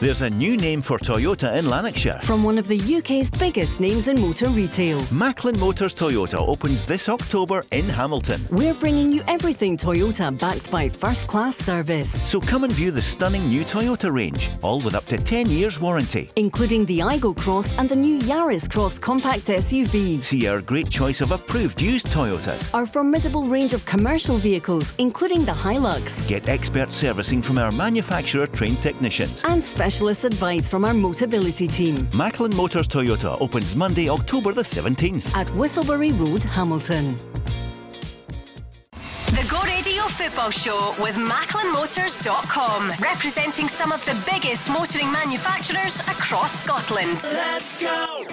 There's a new name for Toyota in Lanarkshire. From one of the UK's biggest names in motor retail. Macklin Motors Toyota opens this October in Hamilton. We're bringing you everything Toyota backed by first class service. So come and view the stunning new Toyota range, all with up to 10 years warranty. Including the Aygo Cross and the new Yaris Cross compact SUV. See our great choice of approved used Toyotas. Our formidable range of commercial vehicles, including the Hilux. Get expert servicing from our manufacturer trained technicians. And specialist advice from our Motability team. Macklin Motors Toyota opens Monday, October the 17th. At Whistlebury Road, Hamilton. The Go Radio Football Show with MacklinMotors.com, representing some of the biggest motoring manufacturers across Scotland. Let's go!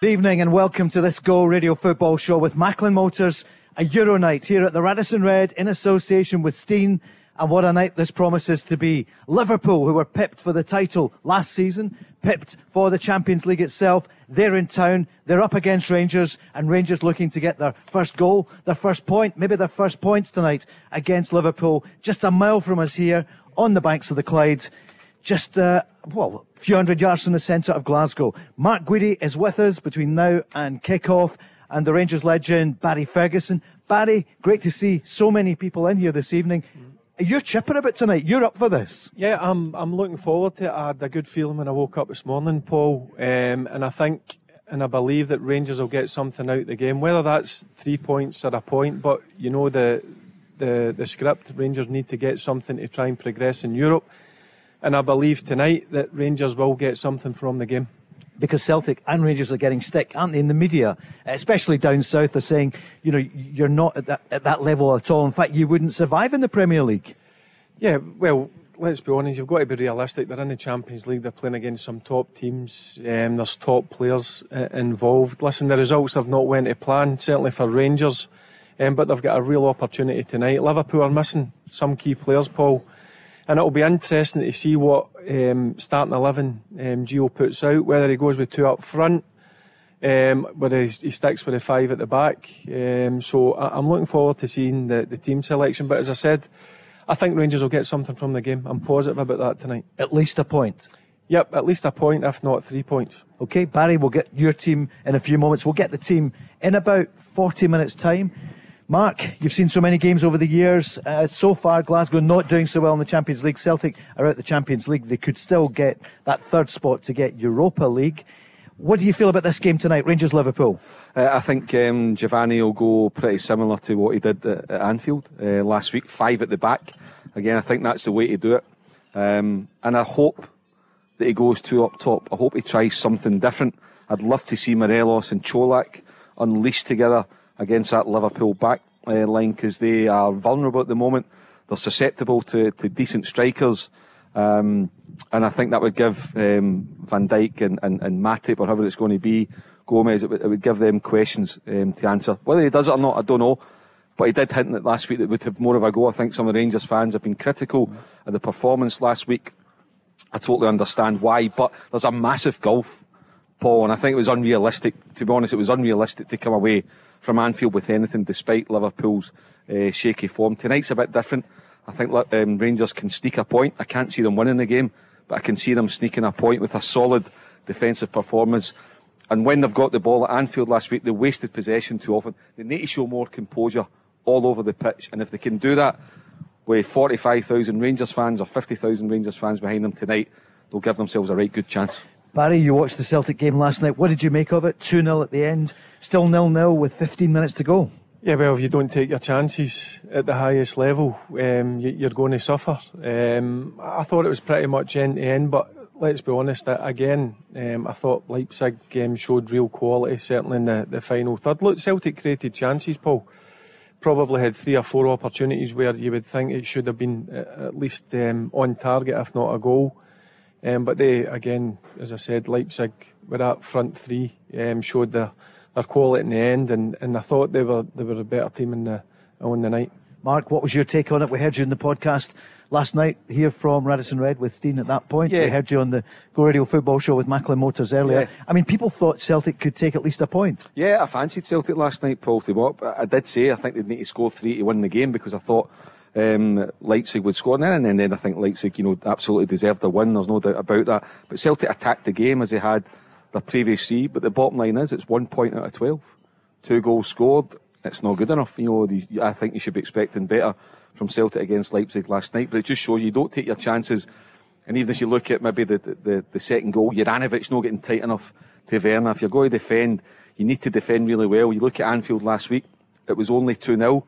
Good evening and welcome to this Go Radio Football Show with Macklin Motors, a Euro night here at the Radisson Red in association with Steen and what a night this promises to be. Liverpool, who were pipped for the title last season, pipped for the Champions League itself. They're in town. They're up against Rangers, and Rangers looking to get their first goal, their first point, maybe their first points tonight against Liverpool. Just a mile from us here on the banks of the Clyde. Just, uh, well, a few hundred yards from the centre of Glasgow. Mark Guidi is with us between now and kick-off and the Rangers legend Barry Ferguson. Barry, great to see so many people in here this evening. You're chipper about tonight. You're up for this. Yeah, I'm. I'm looking forward to it. I had a good feeling when I woke up this morning, Paul, um, and I think and I believe that Rangers will get something out of the game, whether that's three points or a point. But you know the the the script. Rangers need to get something to try and progress in Europe, and I believe tonight that Rangers will get something from the game because Celtic and Rangers are getting stick, aren't they, in the media, especially down south, are saying, you know, you're not at that, at that level at all. In fact, you wouldn't survive in the Premier League. Yeah, well, let's be honest, you've got to be realistic. They're in the Champions League, they're playing against some top teams, um, there's top players uh, involved. Listen, the results have not went to plan, certainly for Rangers, um, but they've got a real opportunity tonight. Liverpool are missing some key players, Paul and it'll be interesting to see what um, starting 11 um, Gio puts out, whether he goes with two up front, um, whether he, he sticks with the five at the back. Um, so I, am looking forward to seeing the, the team selection. But as I said, I think Rangers will get something from the game. I'm positive about that tonight. At least a point. Yep, at least a point, if not three points. Okay, Barry, we'll get your team in a few moments. We'll get the team in about 40 minutes' time. Mark, you've seen so many games over the years. Uh, so far, Glasgow not doing so well in the Champions League. Celtic are out the Champions League. They could still get that third spot to get Europa League. What do you feel about this game tonight, Rangers Liverpool? Uh, I think um, Giovanni will go pretty similar to what he did at, at Anfield uh, last week, five at the back. Again, I think that's the way to do it. Um, and I hope that he goes two up top. I hope he tries something different. I'd love to see Morelos and Cholak unleashed together against that Liverpool back uh, line because they are vulnerable at the moment. They're susceptible to, to decent strikers. Um, and I think that would give um, Van Dijk and, and, and Matip, or whoever it's going to be, Gomez, it would, it would give them questions um, to answer. Whether he does it or not, I don't know. But he did hint that last week that would have more of a go. I think some of the Rangers fans have been critical of the performance last week. I totally understand why, but there's a massive gulf, Paul, and I think it was unrealistic. To be honest, it was unrealistic to come away from Anfield with anything, despite Liverpool's uh, shaky form. Tonight's a bit different. I think um, Rangers can sneak a point. I can't see them winning the game, but I can see them sneaking a point with a solid defensive performance. And when they've got the ball at Anfield last week, they wasted possession too often. They need to show more composure all over the pitch. And if they can do that with 45,000 Rangers fans or 50,000 Rangers fans behind them tonight, they'll give themselves a right good chance. Barry, you watched the Celtic game last night. What did you make of it? 2 0 at the end, still nil nil with 15 minutes to go. Yeah, well, if you don't take your chances at the highest level, um, you, are going to suffer. Um, I thought it was pretty much end to end, but let's be honest, again, um, I thought Leipzig showed real quality, certainly in the, the final third. Look, Celtic created chances, Paul. Probably had three or four opportunities where you would think it should have been at least um, on target, if not a goal. Um, but they, again, as I said, Leipzig with that front three um, showed their, their quality in the end, and, and I thought they were they were a better team in the on the night. Mark, what was your take on it? We heard you in the podcast last night here from Radisson Red with Steen at that point. Yeah. We heard you on the Go Radio Football Show with Macklin Motors earlier. Yeah. I mean, people thought Celtic could take at least a point. Yeah, I fancied Celtic last night, Paul. To what I did say, I think they'd need to score three to win the game because I thought um, Leipzig would score. And then, then I think Leipzig, you know, absolutely deserved the win. There's no doubt about that. But Celtic attacked the game as they had the previous three. But the bottom line is, it's one point out of twelve. Two goals scored. It's not good enough. You know, I think you should be expecting better from Celtic against Leipzig last night. But it just shows you don't take your chances. And even if you look at maybe the the, the second goal, Juranovic not getting tight enough to Werner. If you're going to defend, you need to defend really well. You look at Anfield last week; it was only two 0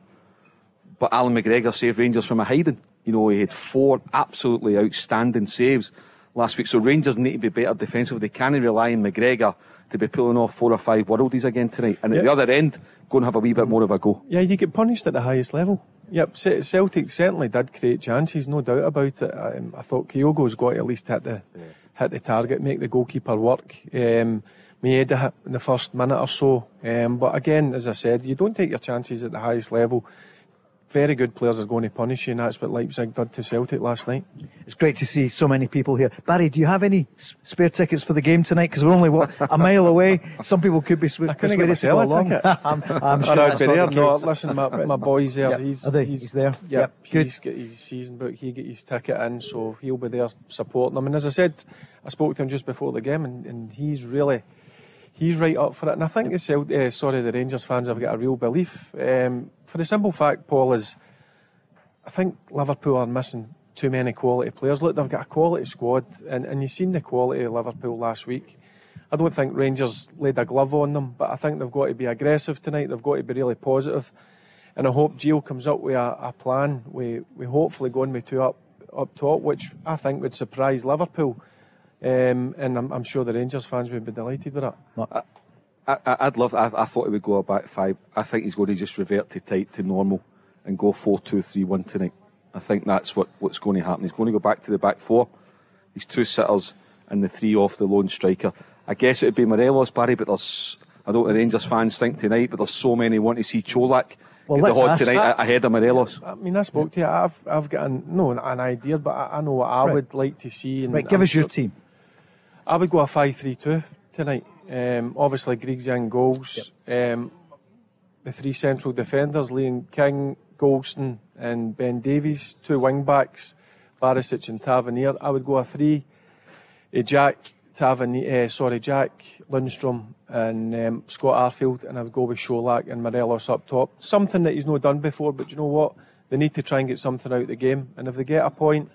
but Allan McGregor saved Rangers from a hiding. You know, he had four absolutely outstanding saves last week. So Rangers need to be better defensively. They can't rely on McGregor to be pulling off four or five worldies again tonight. And at the other end, go and have a wee bit more of a go. Yeah, you get punished at the highest level. Yep, Celtic certainly did create chances, no doubt about it. Um, I thought Kyogo's got to at least hit the yeah. hit the target, make the goalkeeper work. Um, Maeda hit in the first minute or so. Um, but again, as I said, you don't take your chances at the highest level very good players are going to punish you, and that's what Leipzig did to Celtic last night. It's great to see so many people here. Barry, do you have any spare tickets for the game tonight? Because we're only what a mile away. Some people could be sw- I couldn't get to go along. I'm, I'm sure that's be there. The no, listen, my, my boy's there. Yep. He's, he's, he's, there. Yep, yep. Good. He's got his season book. He get his ticket in, so he'll be there supporting them. And as I said, I spoke to him just before the game, and, and he's really he's right up for it. And I think it's uh, sorry the Rangers fans have got a real belief um, for the simple fact, Paul is I think Liverpool are missing too many quality players. Look, they've got a quality squad, and, and you've seen the quality of Liverpool last week. I don't think Rangers laid a glove on them, but I think they've got to be aggressive tonight. They've got to be really positive. And I hope Gio comes up with a, a plan. We we hopefully going with two up up top, which I think would surprise Liverpool. Um, and I'm, I'm, sure the Rangers fans would be delighted with that. I, would love. I, I, thought he would go back five. I think he's going to just revert to tight to normal and go 4 2 3 1 tonight. I think that's what, what's going to happen. He's going to go back to the back four. He's two sitters and the three off the lone striker. I guess it would be Morelos, Barry, but there's, I don't know the Rangers fans think tonight, but there's so many want to see Cholak well, get the hot tonight ahead of Morelos. I mean, I spoke to you. I've, I've got an, no, an idea, but I, I know what I right. would like to see. And right, give I'm us your team. I would go a 5 3 2 tonight. Um, obviously, Griggs in goals. Yep. Um, the three central defenders, Leon King, Goldson and Ben Davies, two wing backs, Barisic and Tavernier. I would go a three. Uh, Jack Tavernier, uh, sorry, Jack Lundstram and um, Scott Arfield, and I would go with Colak and Morelos up top. Something that he's not done before, but you know what? They need to try and get something out of the game, and if they get a point,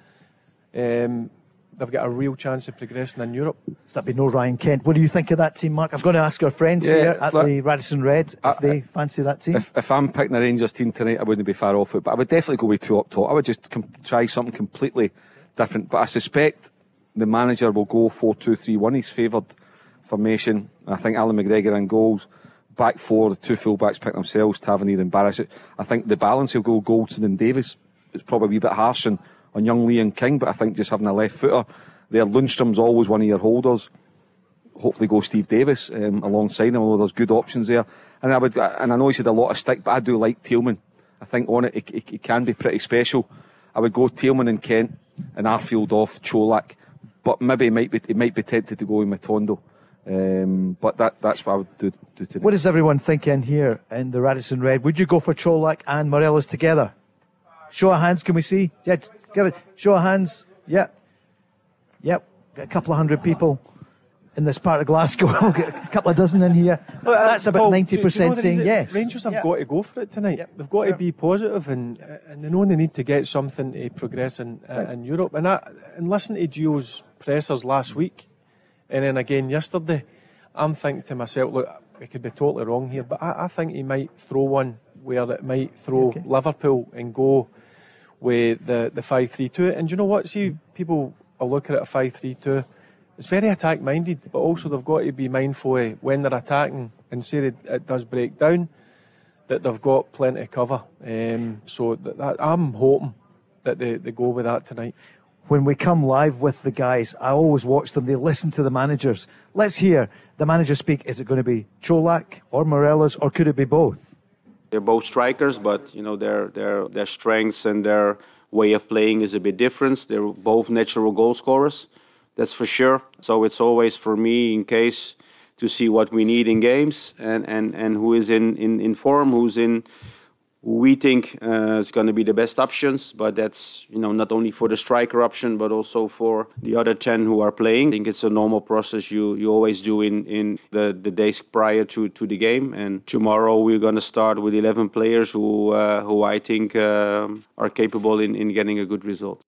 um, they've got a real chance of progressing in Europe. So that'd be no Ryan Kent. What do you think of that team, Mark? I'm going to ask our friends yeah, here at the Radisson Red if I, they fancy that team. If, if, I'm picking the Rangers team tonight, I wouldn't be far off it, but I would definitely go with two up top. I would just com- try something completely different. But I suspect the manager will go 4 2 3 1. He's favoured formation. I think Allan McGregor in goals. Back four, the two fullbacks pick themselves, Tavernier and Barisic. I think the balance will go Goldson and Davies. It's probably a wee bit harsh and on young Leon King, but I think just having a left footer there, Lundstram's always one of your holders. Hopefully, go Steve Davis um, alongside him, although there's good options there. And I would, and I know he's had a lot of stick, but I do like Tillman. I think on it, it, it, can be pretty special. I would go Tillman and Kent and Arfield off Cholak, but maybe it might be it might be tempted to go with Matondo. Um, but that, that's what I would do, do today. What is everyone thinking here in the Radisson Red? Would you go for Cholak and Morelos together? Show of hands, can we see? Yeah, give it. Show of hands. Yep. Yep. Got a couple of hundred people in this part of Glasgow. we'll get a couple of dozen in here. uh, That's about ninety percent you know saying yes. Rangers have yep. got to go for it tonight. Yep. They've got sure. to be positive and and they know they need to get something to progress in uh, right. in Europe. And I, and listen to Gio's pressers last week, and then again yesterday. I'm thinking to myself, look, we could be totally wrong here, but I, I think he might throw one where it might throw okay. Liverpool and go with the, the 5 3 2. And you know what? See, people are looking at a 5 3 2. It's very attack minded, but also they've got to be mindful of when they're attacking and say that it does break down, that they've got plenty of cover. Um, so that, that, I'm hoping that they, they go with that tonight. When we come live with the guys, I always watch them. They listen to the managers. Let's hear the manager speak. Is it going to be Colak or Morelos, or could it be both? They're both strikers, but you know their their their strengths and their way of playing is a bit different. They're both natural goal scorers, that's for sure. So it's always for me in case to see what we need in games and, and, and who is in, in, in form, who's in we think uh, is going to be the best options. But that's you know not only for the striker option, but also for the other ten who are playing. I think it's a normal process you you always do in in the, the days prior to, to the game. And tomorrow we're going to start with 11 players who uh, who I think um, are capable in, in getting a good result.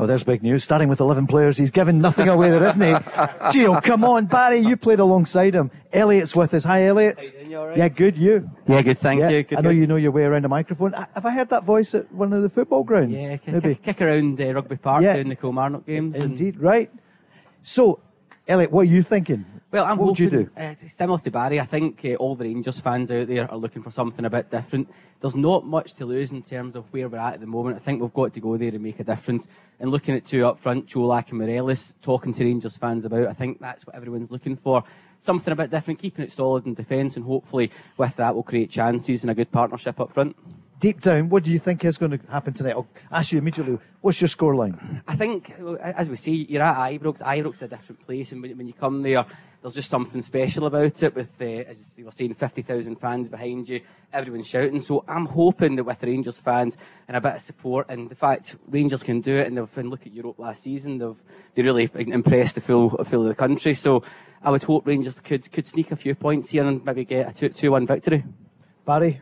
Oh, there's big news. Starting with 11 players, he's giving nothing away there, isn't he? Gio, come on, Barry, you played alongside him. Elliot's with us. Hi, Elliot. Right? Yeah, good. You? Yeah, good. Thank yeah, you. Good, I know good. you know your way around a microphone. Have I heard that voice at one of the football grounds? Yeah, kick, Maybe. kick, kick around uh, Rugby Park Yeah. doing the Kilmarnock games. and- Indeed, right. So, Elliot, what are you thinking? Well, I'm what would hoping, you do? Uh, similar to Barry, I think uh, all the Rangers fans out there are looking for something a bit different. There's not much to lose in terms of where we're at at the moment. I think we've got to go there and make a difference. And looking at two up front, Cholak and Morelos, talking to Rangers fans about, I think that's what everyone's looking for. Something a bit different, keeping it solid in defence, and hopefully with that we'll create chances and a good partnership up front. Deep down, what do you think is going to happen tonight? I'll ask you immediately. What's your scoreline? I think, as we see, you're at Ibrox. Ibrox is a different place, and when, you come there, there's just something special about it. With, uh, as you were saying, 50,000 fans behind you, everyone shouting. So I'm hoping that with Rangers fans and a bit of support, and the fact Rangers can do it, and they've been look at Europe last season, they've they really impressed the full full of the country. So I would hope Rangers could could sneak a few points here and maybe get a two two one victory. Barry?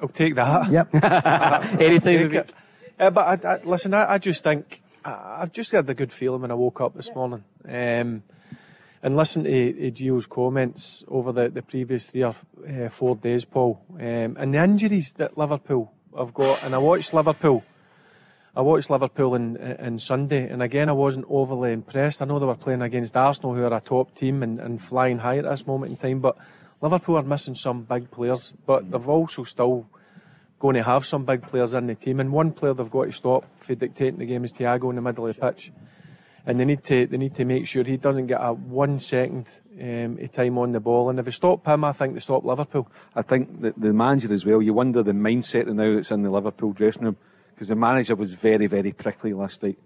I'll take that. Yep. Anytime. Take of it. Uh, but I, I, listen, I, I just think I, I've just had the good feeling when I woke up this morning. Um, and listen to, to Gio's comments over the, the previous three or uh, four days, Paul, um, and the injuries that Liverpool have got. And I watched Liverpool. I watched Liverpool in, in Sunday, and again, I wasn't overly impressed. I know they were playing against Arsenal, who are a top team and, and flying high at this moment in time, but Liverpool are missing some big players, but they've also still going to have some big players in the team. And one player they've got to stop for dictating the game is Thiago in the middle of the pitch. And they need to they need to make sure he doesn't get a one second um, of time on the ball. And if they stop him, I think they stop Liverpool. I think the, the manager as well, you wonder the mindset now that's in the Liverpool dressing room because the manager was very, very prickly last night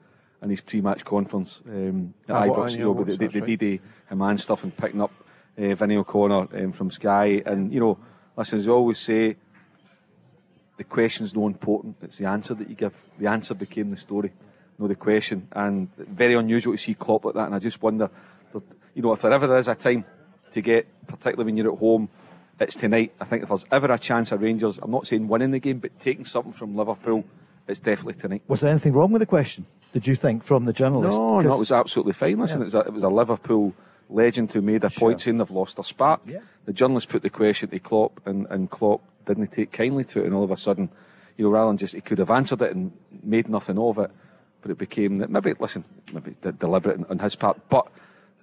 in his pre match conference um, at I wa- Ibrox, you know, with the, that, the, the Hamann stuff and picking up uh, Vinny O'Connor um, from Sky. And, you know, listen, as I always say, the question's no important, it's the answer that you give. The answer became the story, not the question. And very unusual to see Klopp like that. And I just wonder, you know, if there ever is a time to get, particularly when you're at home, it's tonight. I think if there's ever a chance of Rangers, I'm not saying winning the game, but taking something from Liverpool, it's definitely tonight. Was there anything wrong with the question, did you think, from the journalist? No, no, it was absolutely fine. Listen, Yeah. it, was a, it was a Liverpool legend who made a point Sure. saying they've lost their spark. Yeah. The journalist put the question to Klopp, and, and Klopp didn't take kindly to it, and all of a sudden, you know, rather than just he could have answered it and made nothing of it, but it became that maybe listen, maybe de- deliberate on, on his part, but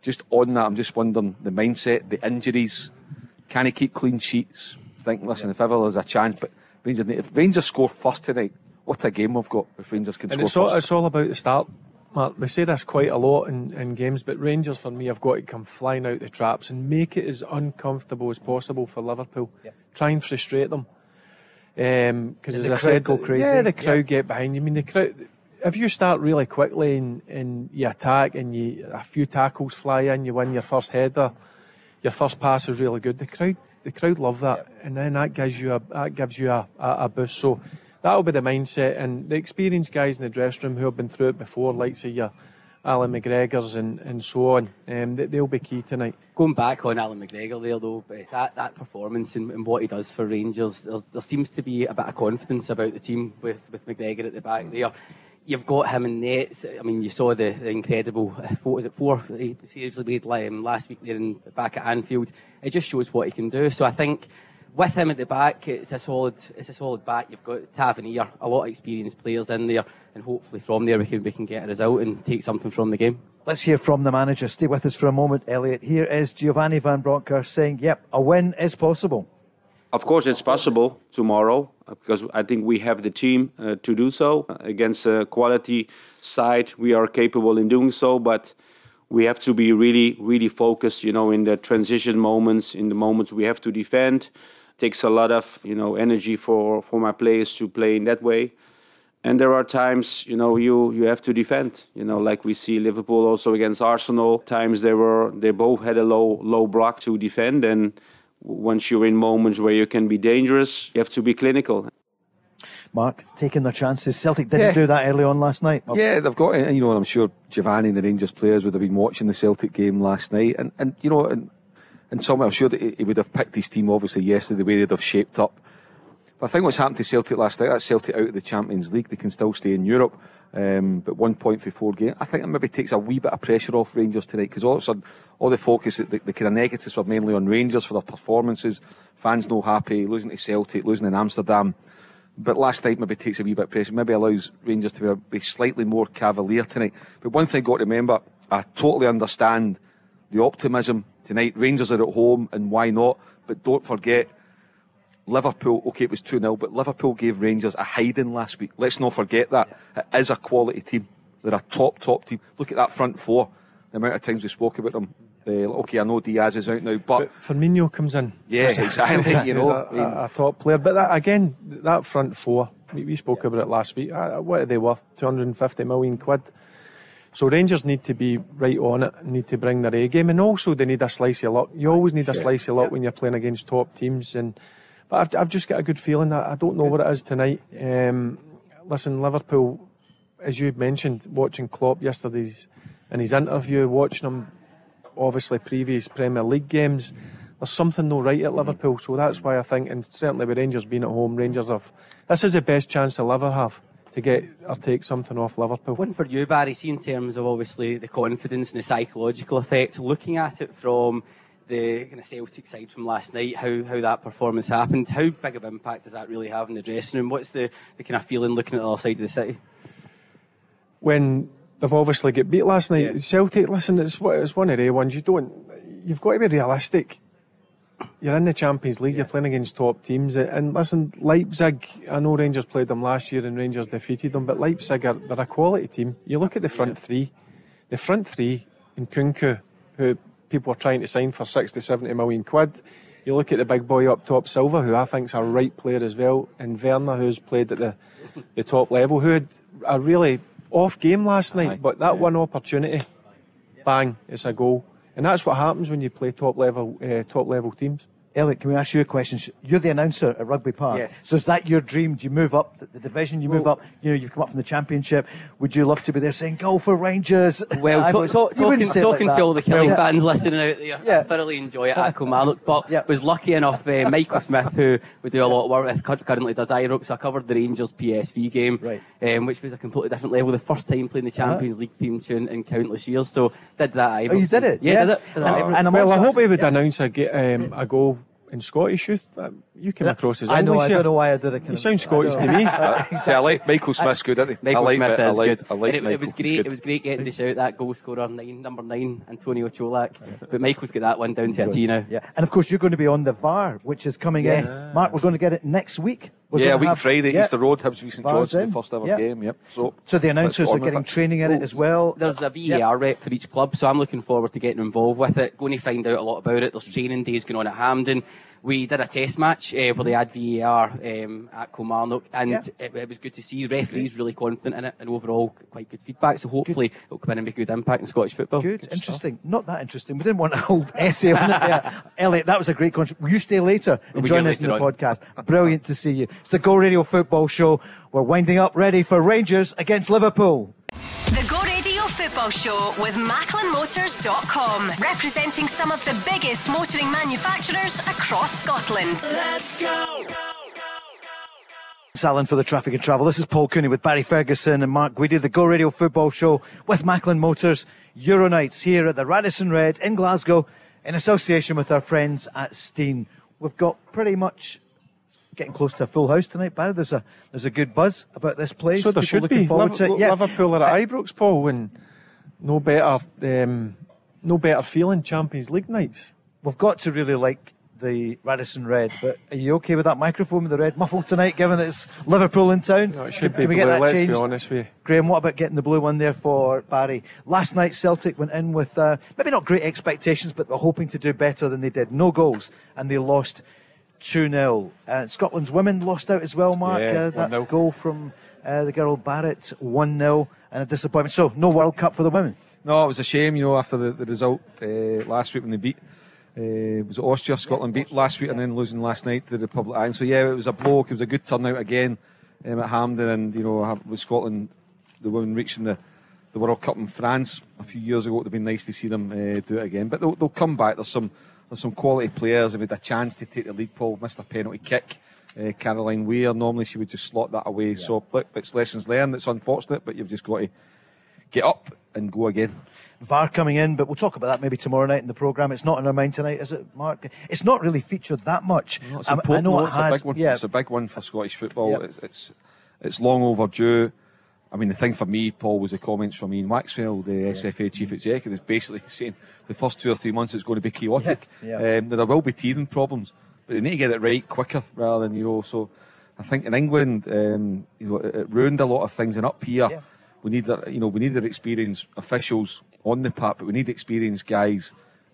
just on that, I'm just wondering the mindset, the injuries, can he keep clean sheets? Think, listen, if ever there's a chance, but Rangers, if Rangers score first tonight, what a game we've got if Rangers can And score it's all, first. it's all about the start. Mark, we say this quite a lot in, in games, but Rangers for me have got to come flying out the traps and make it as uncomfortable as possible for Liverpool. Try and frustrate them. Um, because Did as the I said, go crazy? yeah, the crowd Yeah. get behind you. I mean, the crowd. If you start really quickly and, and you attack and you a few tackles fly in, you win your first header, your first pass is really good. The crowd, the crowd love that, and then that gives you a that gives you a, a, a boost. So that'll be the mindset and the experienced guys in the dressing room who have been through it before, like say your Allan McGregor's and, and so on. Um, they, they'll be key tonight. Going back on Allan McGregor there, though, but that, that performance and, and what he does for Rangers, there seems to be a bit of confidence about the team with, with McGregor at the back there. You've got him in nets. I mean, you saw the, the incredible uh, four, it four he seriously made um, last week there in, back at Anfield. It just shows what he can do. So I think with him at the back, it's a solid, it's a solid back. You've got Tavernier, a lot of experienced players in there, and hopefully from there we can we can get a result and take something from the game. Let's hear from the manager. Stay with us for a moment, Elliot. Here is Giovanni Van Bronckhorst saying, yep, a win is possible. Of course, it's possible tomorrow uh, because I think we have the team uh, to do so. Uh, Against a quality side, we are capable in doing so, but we have to be really, really focused, you know, in the transition moments, in the moments we have to defend. Takes a lot of, you know, energy for, for my players to play in that way. And there are times, you know, you, you have to defend. You know, like we see Liverpool also against Arsenal. Times they were they both had a low low block to defend, and once you're in moments where you can be dangerous, you have to be clinical. Mark, taking their chances. Celtic didn't Yeah. do that early on last night. Yeah, they've got it. You know, and I'm sure Giovanni and the Rangers players would have been watching the Celtic game last night, and and you know, and and some I'm sure that he would have picked his team obviously yesterday the way they'd have shaped up. But I think what's happened to Celtic last night, that's Celtic out of the Champions League. They can still stay in Europe, um, but one point for four games. I think it maybe takes a wee bit of pressure off Rangers tonight because all of a sudden, all the focus, the, the kind of negatives were mainly on Rangers for their performances. Fans no happy, losing to Celtic, losing in Amsterdam. But last night maybe takes a wee bit of pressure, maybe allows Rangers to be, be slightly more cavalier tonight. But one thing got to remember, I totally understand the optimism tonight. Rangers are at home, and why not? But don't forget, Liverpool, okay, it was 2 0, but Liverpool gave Rangers a hiding last week. Let's not forget that. It is a quality team. They're a top, top team. Look at that front four. The amount of times we spoke about them. Uh, okay, I know Diaz is out now, but. But Firmino comes in. Yes, exactly. You know, a, a, a top player. But that, again, that front four, we, we spoke about it last week. Uh, what are they worth? 250 million quid. So Rangers need to be right on it, need to bring their A game, and also they need a slice of luck. You always need a slice of luck when you're playing against top teams. And but I've, I've just got a good feeling that I don't know what it is tonight. Um, listen, Liverpool, as you mentioned, watching Klopp yesterday's in his interview, watching him obviously previous Premier League games. There's something no right at Liverpool, so that's why I think, and certainly with Rangers being at home, Rangers have this is the best chance they'll ever have to get or take something off Liverpool. One for you, Barry. See, in terms of obviously the confidence and the psychological effect, looking at it from the kind of Celtic side from last night, how, how that performance happened, how big of an impact does that really have in the dressing room? What's the, the kind of feeling looking at the other side of the city? when they've obviously get beat last night. Yeah. Celtic, listen, it's it's one of the ones you don't. You've got to be realistic. You're in the Champions League. You're playing against top teams, uh, and listen, Leipzig. I know Rangers played them last year, and Rangers defeated them. But Leipzig are they're a quality team. You look at the front three, the front three in Nkunku, who people are trying to sign for 60, 70 million quid. You look at the big boy up top, Silva, who I think's a right player as well, and Werner, who's played at the the top level, who had a really off game last night, Aye, but that yeah. one opportunity, bang, it's a goal, and that's what happens when you play top level uh, top level teams. Elliot, can we ask you a question? You're the announcer at Rugby Park. Yes. So is that your dream? Do you move up the, the division? You move up. You know, you've come up from the championship. Would you love to be there saying "Go for Rangers"? Well, to, would- to, you talking, it like to all the Killie Yeah. fans listening out there, Yeah. I thoroughly enjoy it at Kilmarnock. But Yeah. was lucky enough, uh, Michael Smith, who we do a lot of work with, currently does Ibrox, so I covered the Rangers PSV game, Right. um, which was a completely different level. The first time playing the Champions League theme tune in countless years, so did that at Oh, you did it? Yeah, Yeah. did it. Did And- and well, I hope he would announce a, um, a goal in Scottish youth. Uh, You came across as I know. English I don't know why I did it. You sound Scottish to me. Uh, see, I like Michael Smith's good, isn't he? Michael I like Smith it. I is like, good. I like it, Michael. it was great. It was great getting to shout that goal scorer nine, number nine, Antonio Cholak. But Michael's got that one down to a T now. Yeah, and of course you're going to be on the VAR, which is coming Yes. in. Mark, we're going to get it next week. We're yeah, going to week have- Friday, yeah. Easter Road, Hibs v St VAR's George, the first ever Yeah. game. Yep. So, So the announcers are getting it. training in it as oh, well. There's a VAR rep for each club, so I'm looking forward to getting involved with it. Going to find out a lot about it. There's training days going on at Hampden. We did a test match uh, where they had VAR um, at Kilmarnock, and Yeah. it, it was good to see. The referees really confident in it, and overall quite good feedback. So hopefully it'll come in and make a good impact in Scottish football. Good, interesting. Not that interesting. We didn't want a whole essay on it. Yeah. Elliot, that was a great contribution. Will you stay later and be join here us in the on. podcast? Brilliant to see you. It's the Go Radio Football Show. We're winding up, ready for Rangers against Liverpool. The Go Radio Football Show with MacklinMotors.com, representing some of the biggest motoring manufacturers across Scotland. Let's go! It's Alan for the Traffic and Travel. This is Paul Cooney with Barry Ferguson and Mark Guidi, the Go Radio Football Show with Macklin Motors Euro Nights here at the Radisson Red in Glasgow in association with our friends at Steen. We've got pretty much getting close to a full house tonight, Barry. There's a there's a good buzz about this place. So there People should looking be. forward Liv- to it. Yeah. Liverpool are at uh, Ibrox, Paul, and no better, um, no better feeling Champions League nights. We've got to really like the Radisson Red, but are you okay with that microphone with the red muffle tonight, given that it's Liverpool in town? No, it should Can be we blue. get that Let's changed? be honest with you. Graham, what about getting the blue one there for Barry? Last night, Celtic went in with uh, maybe not great expectations, but they're hoping to do better than they did. No goals, and they lost 2 0. Uh, Scotland's women lost out as well, Mark. Yeah, uh, that 1-0. goal from uh, the girl Barrett, 1 0, and a disappointment. So, no World Cup for the women. No, it was a shame, you know, after the, the result uh, last week when they beat Uh, was Austria, Scotland beat last week and then losing last night to the Republic of Ireland. So yeah, it was a blow. It was a good turnout again um, at Hampden, and you know with Scotland, the women reaching the, the World Cup in France a few years ago. It would have been nice to see them uh, do it again. But they'll, they'll come back. There's some there's some quality players. They've had a chance to take the lead. Paul missed a penalty kick. Uh, Caroline Weir normally she would just slot that away. So look, it's lessons learned. It's unfortunate, but you've just got to get up and go again. VAR coming in, but we'll talk about that maybe tomorrow night in the programme. It's not in our mind tonight, is it, Mark? It's not really featured that much. No, it's Um, important. I know no, it it's has. a big one. Yeah, It's a big one for Scottish football. Yep. It's, it's it's long overdue. I mean, the thing for me, Paul, was the comments from Ian Maxwell, the SFA chief executive, is basically saying the first two or three months it's going to be chaotic. Yeah, yeah. Um, there will be teething problems, but they need to get it right quicker rather than you know. So, I think in England, um, you know, it, it ruined a lot of things, and up here, Yeah. we need the, you know we need their experienced officials on the park, but we need experienced guys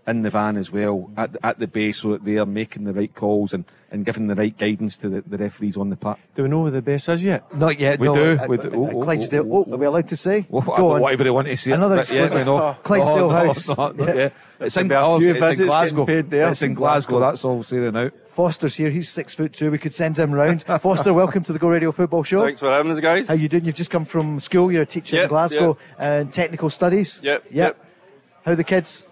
in the van as well at, the- at the base so that they are making the right calls and, and giving the right guidance to the, the referees on the park. Do we know where the best is yet? not yet. We no, do, uh, we do. uh, Oh, oh, Clydesdale. oh, Oh, are we allowed to say? Well, Go I don't on. want everybody want to see it. Another but yes, exclusive. I know. Clydesdale No, no, House. not- not Yeah. It's in, There'll oh, be a few it's in Glasgow. getting. It's in Glasgow. That's all saying now. Foster's here. He's six foot two. We could send him round. Foster, welcome to the Go Radio Football Show. Thanks for having us, guys. How you doing? You've just come from school. You're a teacher in Glasgow and technical studies. Yep, Yep. yep. How the kids?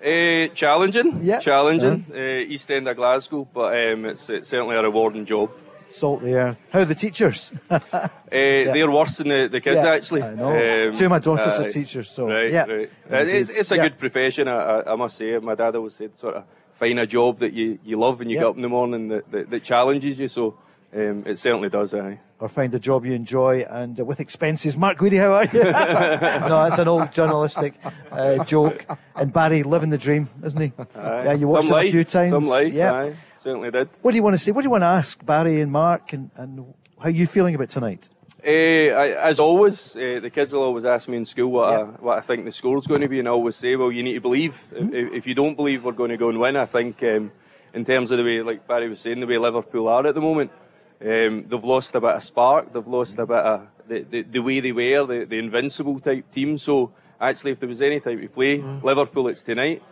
Uh, challenging, Yeah. challenging. Uh, East End of Glasgow, but um, it's, it's certainly a rewarding job. Salt the air. How are the teachers? Uh, They're worse than the, the kids, Yeah, actually. I know. Um, Two of my daughters aye. are teachers, so Right, yeah. right. Uh, it's, it's a Yeah. good profession, I, I, I must say. My dad always said, sort of, find a job that you, you love and you Yeah. get up in the morning that, that, that challenges you. So um, it certainly does, aye. Or find a job you enjoy and uh, with expenses. Mark Guidi, how are you? no, that's an old journalistic uh, joke. And Barry living the dream, isn't he? Aye. Yeah, you watched Some him a few times. Some life, Yeah. aye. Certainly did. What do you want to say? What do you want to ask Barry and Mark and, and how are you feeling about tonight? Uh, I, as always, uh, the kids will always ask me in school what, I, what I think the score's going to be, and I always say, well, you need to believe. Mm-hmm. If, if you don't believe we're going to go and win, I think, um, in terms of the way, like Barry was saying, the way Liverpool are at the moment, um, they've lost a bit of spark, they've lost a bit of the, the, the way they were, the, the invincible type team. So, actually, if there was any type of play, Liverpool, it's tonight.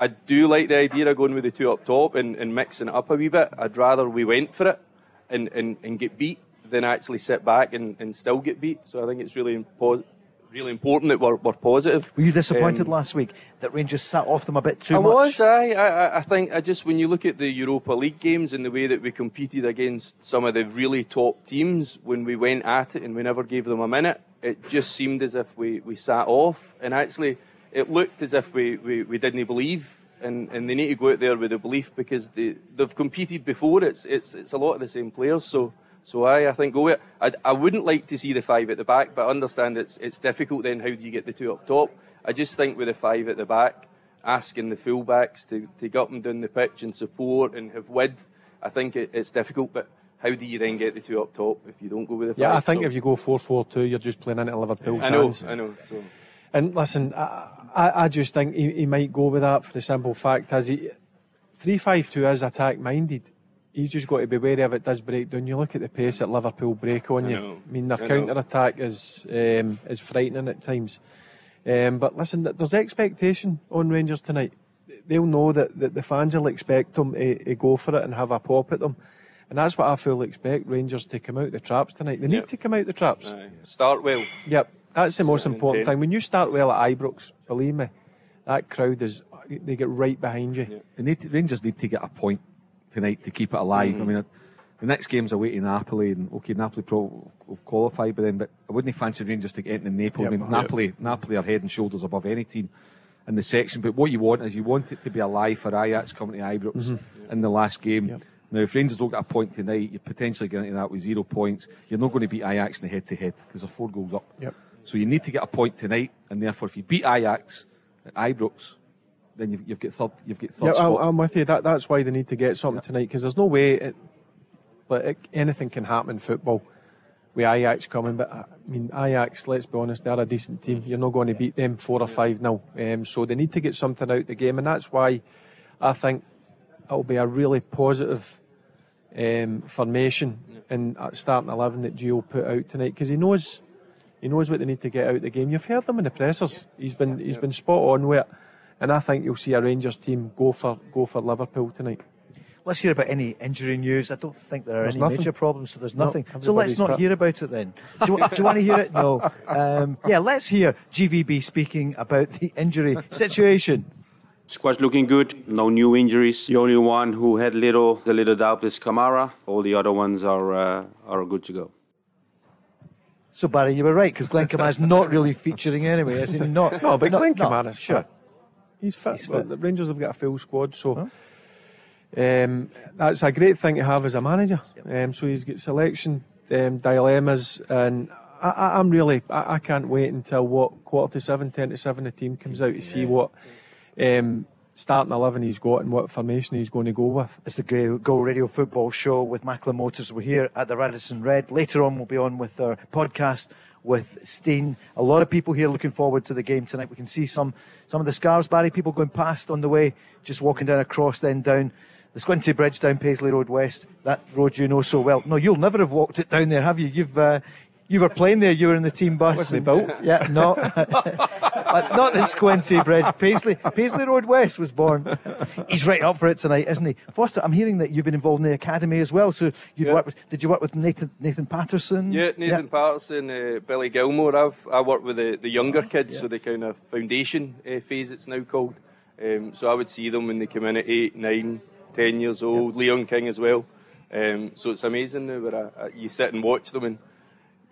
I do like the idea of going with the two up top and, and mixing it up a wee bit. I'd rather we went for it and, and, and get beat than actually sit back and, and still get beat. So I think it's really impo- really important that we're, we're positive. Were you disappointed Um, last week that Rangers sat off them a bit too I much? was. I, I, I think I just when you look at the Europa League games and the way that we competed against some of the really top teams when we went at it and we never gave them a minute, it just seemed as if we, we sat off. And actually, it looked as if we, we, we didn't believe. And, and they need to go out there with a belief because they, they've competed before. It's, it's, it's a lot of the same players. So, so aye, I think go with it. I, I wouldn't like to see the five at the back, but I understand it's, it's difficult then. How do you get the two up top? I just think with the five at the back, asking the fullbacks to, to get up and down the pitch and support and have width, I think it, it's difficult. But how do you then get the two up top if you don't go with the five? Yeah, I think So- if you go 4 4 2, you're just playing into Liverpool's I know, hands. I know. So And listen, I, I, I just think he, he might go with that for the simple fact as he three five two is attack minded. He's just got to be wary if it does break down. You look at the pace that Liverpool break on I you. know. I mean, their I know. counter attack is um, is frightening at times. Um, but listen, there's expectation on Rangers tonight. They'll know that, that the fans will expect them to, to go for it and have a pop at them. And that's what I fully expect Rangers to come out the traps tonight. They need to come out the traps. aye. start well. Yep, that's the most important thing. When you start well at Ibrox, believe me, that crowd is they get right behind you. They need to, Rangers need to get a point tonight to keep it alive. Mm-hmm. I mean, the next game's away to Napoli, and okay, Napoli probably will qualify by then, but I wouldn't fancy Rangers to get into Napoli. I Yep. mean, Napoli, Napoli are head and shoulders above any team in the section. But what you want is you want it to be alive for Ajax coming to Ibrox Mm-hmm. in the last game. Yep. Now, if Rangers don't get a point tonight, you're potentially getting into that with zero points. You're not going to beat Ajax in the head-to-head because they're four goals up. Yep. So you need to get a point tonight, and therefore, if you beat Ajax at Ibrox, then you've, you've got third. You've got third Yeah, I'm, spot. I'm with you. That, that's why they need to get something tonight because there's no way. It, but it, anything can happen in football with Ajax coming. But I mean, Ajax, let's be honest, they're a decent team. You're not going to beat them four or five now. Um, so they need to get something out of the game, and that's why I think it'll be a really positive um, formation in uh, starting eleven that Gio put out tonight because he knows he knows what they need to get out of the game. You've heard them in the pressers. He's been he's been spot on with it. And I think you'll see a Rangers team go for go for Liverpool tonight. Let's hear about any injury news. I don't think there are There's any nothing. major problems, so there's No, nothing. so let's not fit. hear about it then. Do you, do you want to hear it? No. Um, yeah, let's hear GVB speaking about the injury situation. Squad's looking good. No new injuries. The only one who had little, a little doubt is Kamara. All the other ones are uh, are good to go. So Barry, you were right because Glenn Kamara's not really featuring anyway, is he? Not. No, but not- Glenn no, sure. He's fit. He's fit. The Rangers have got a full squad, so um, that's a great thing to have as a manager. Um, so he's got selection um, dilemmas, and I, I, I'm really I, I can't wait until what quarter to seven, ten to seven, the team comes out to see what um, starting eleven he's got and what formation he's going to go with. It's the Go Go Radio Football Show with Macklin Motors. We're here at the Radisson Red. Later on, we'll be on with our podcast with Steen. A lot of people here looking forward to the game tonight. We can see some some of the scarves, Barry, people going past on the way, just walking down across, then down the Squinty Bridge down Paisley Road West. That road you know so well. No, you'll never have walked it down there, have you? You've uh, you were playing there. You were in the team bus. Wasn't built. Yeah, no, but not the Squinty Bridge. Paisley Paisley Road West was born. He's right up for it tonight, isn't he? Foster, I'm hearing that you've been involved in the academy as well. So you Yeah. worked with? Did you work with Nathan Nathan Patterson? Yeah, Nathan Patterson, uh, Billy Gilmour. I've I work with the, the younger kids, so the kind of foundation uh, phase it's now called. Um, so I would see them when they come in at eight, nine, ten years old. Leon King as well. Um, so it's amazing now where I, I, you sit and watch them and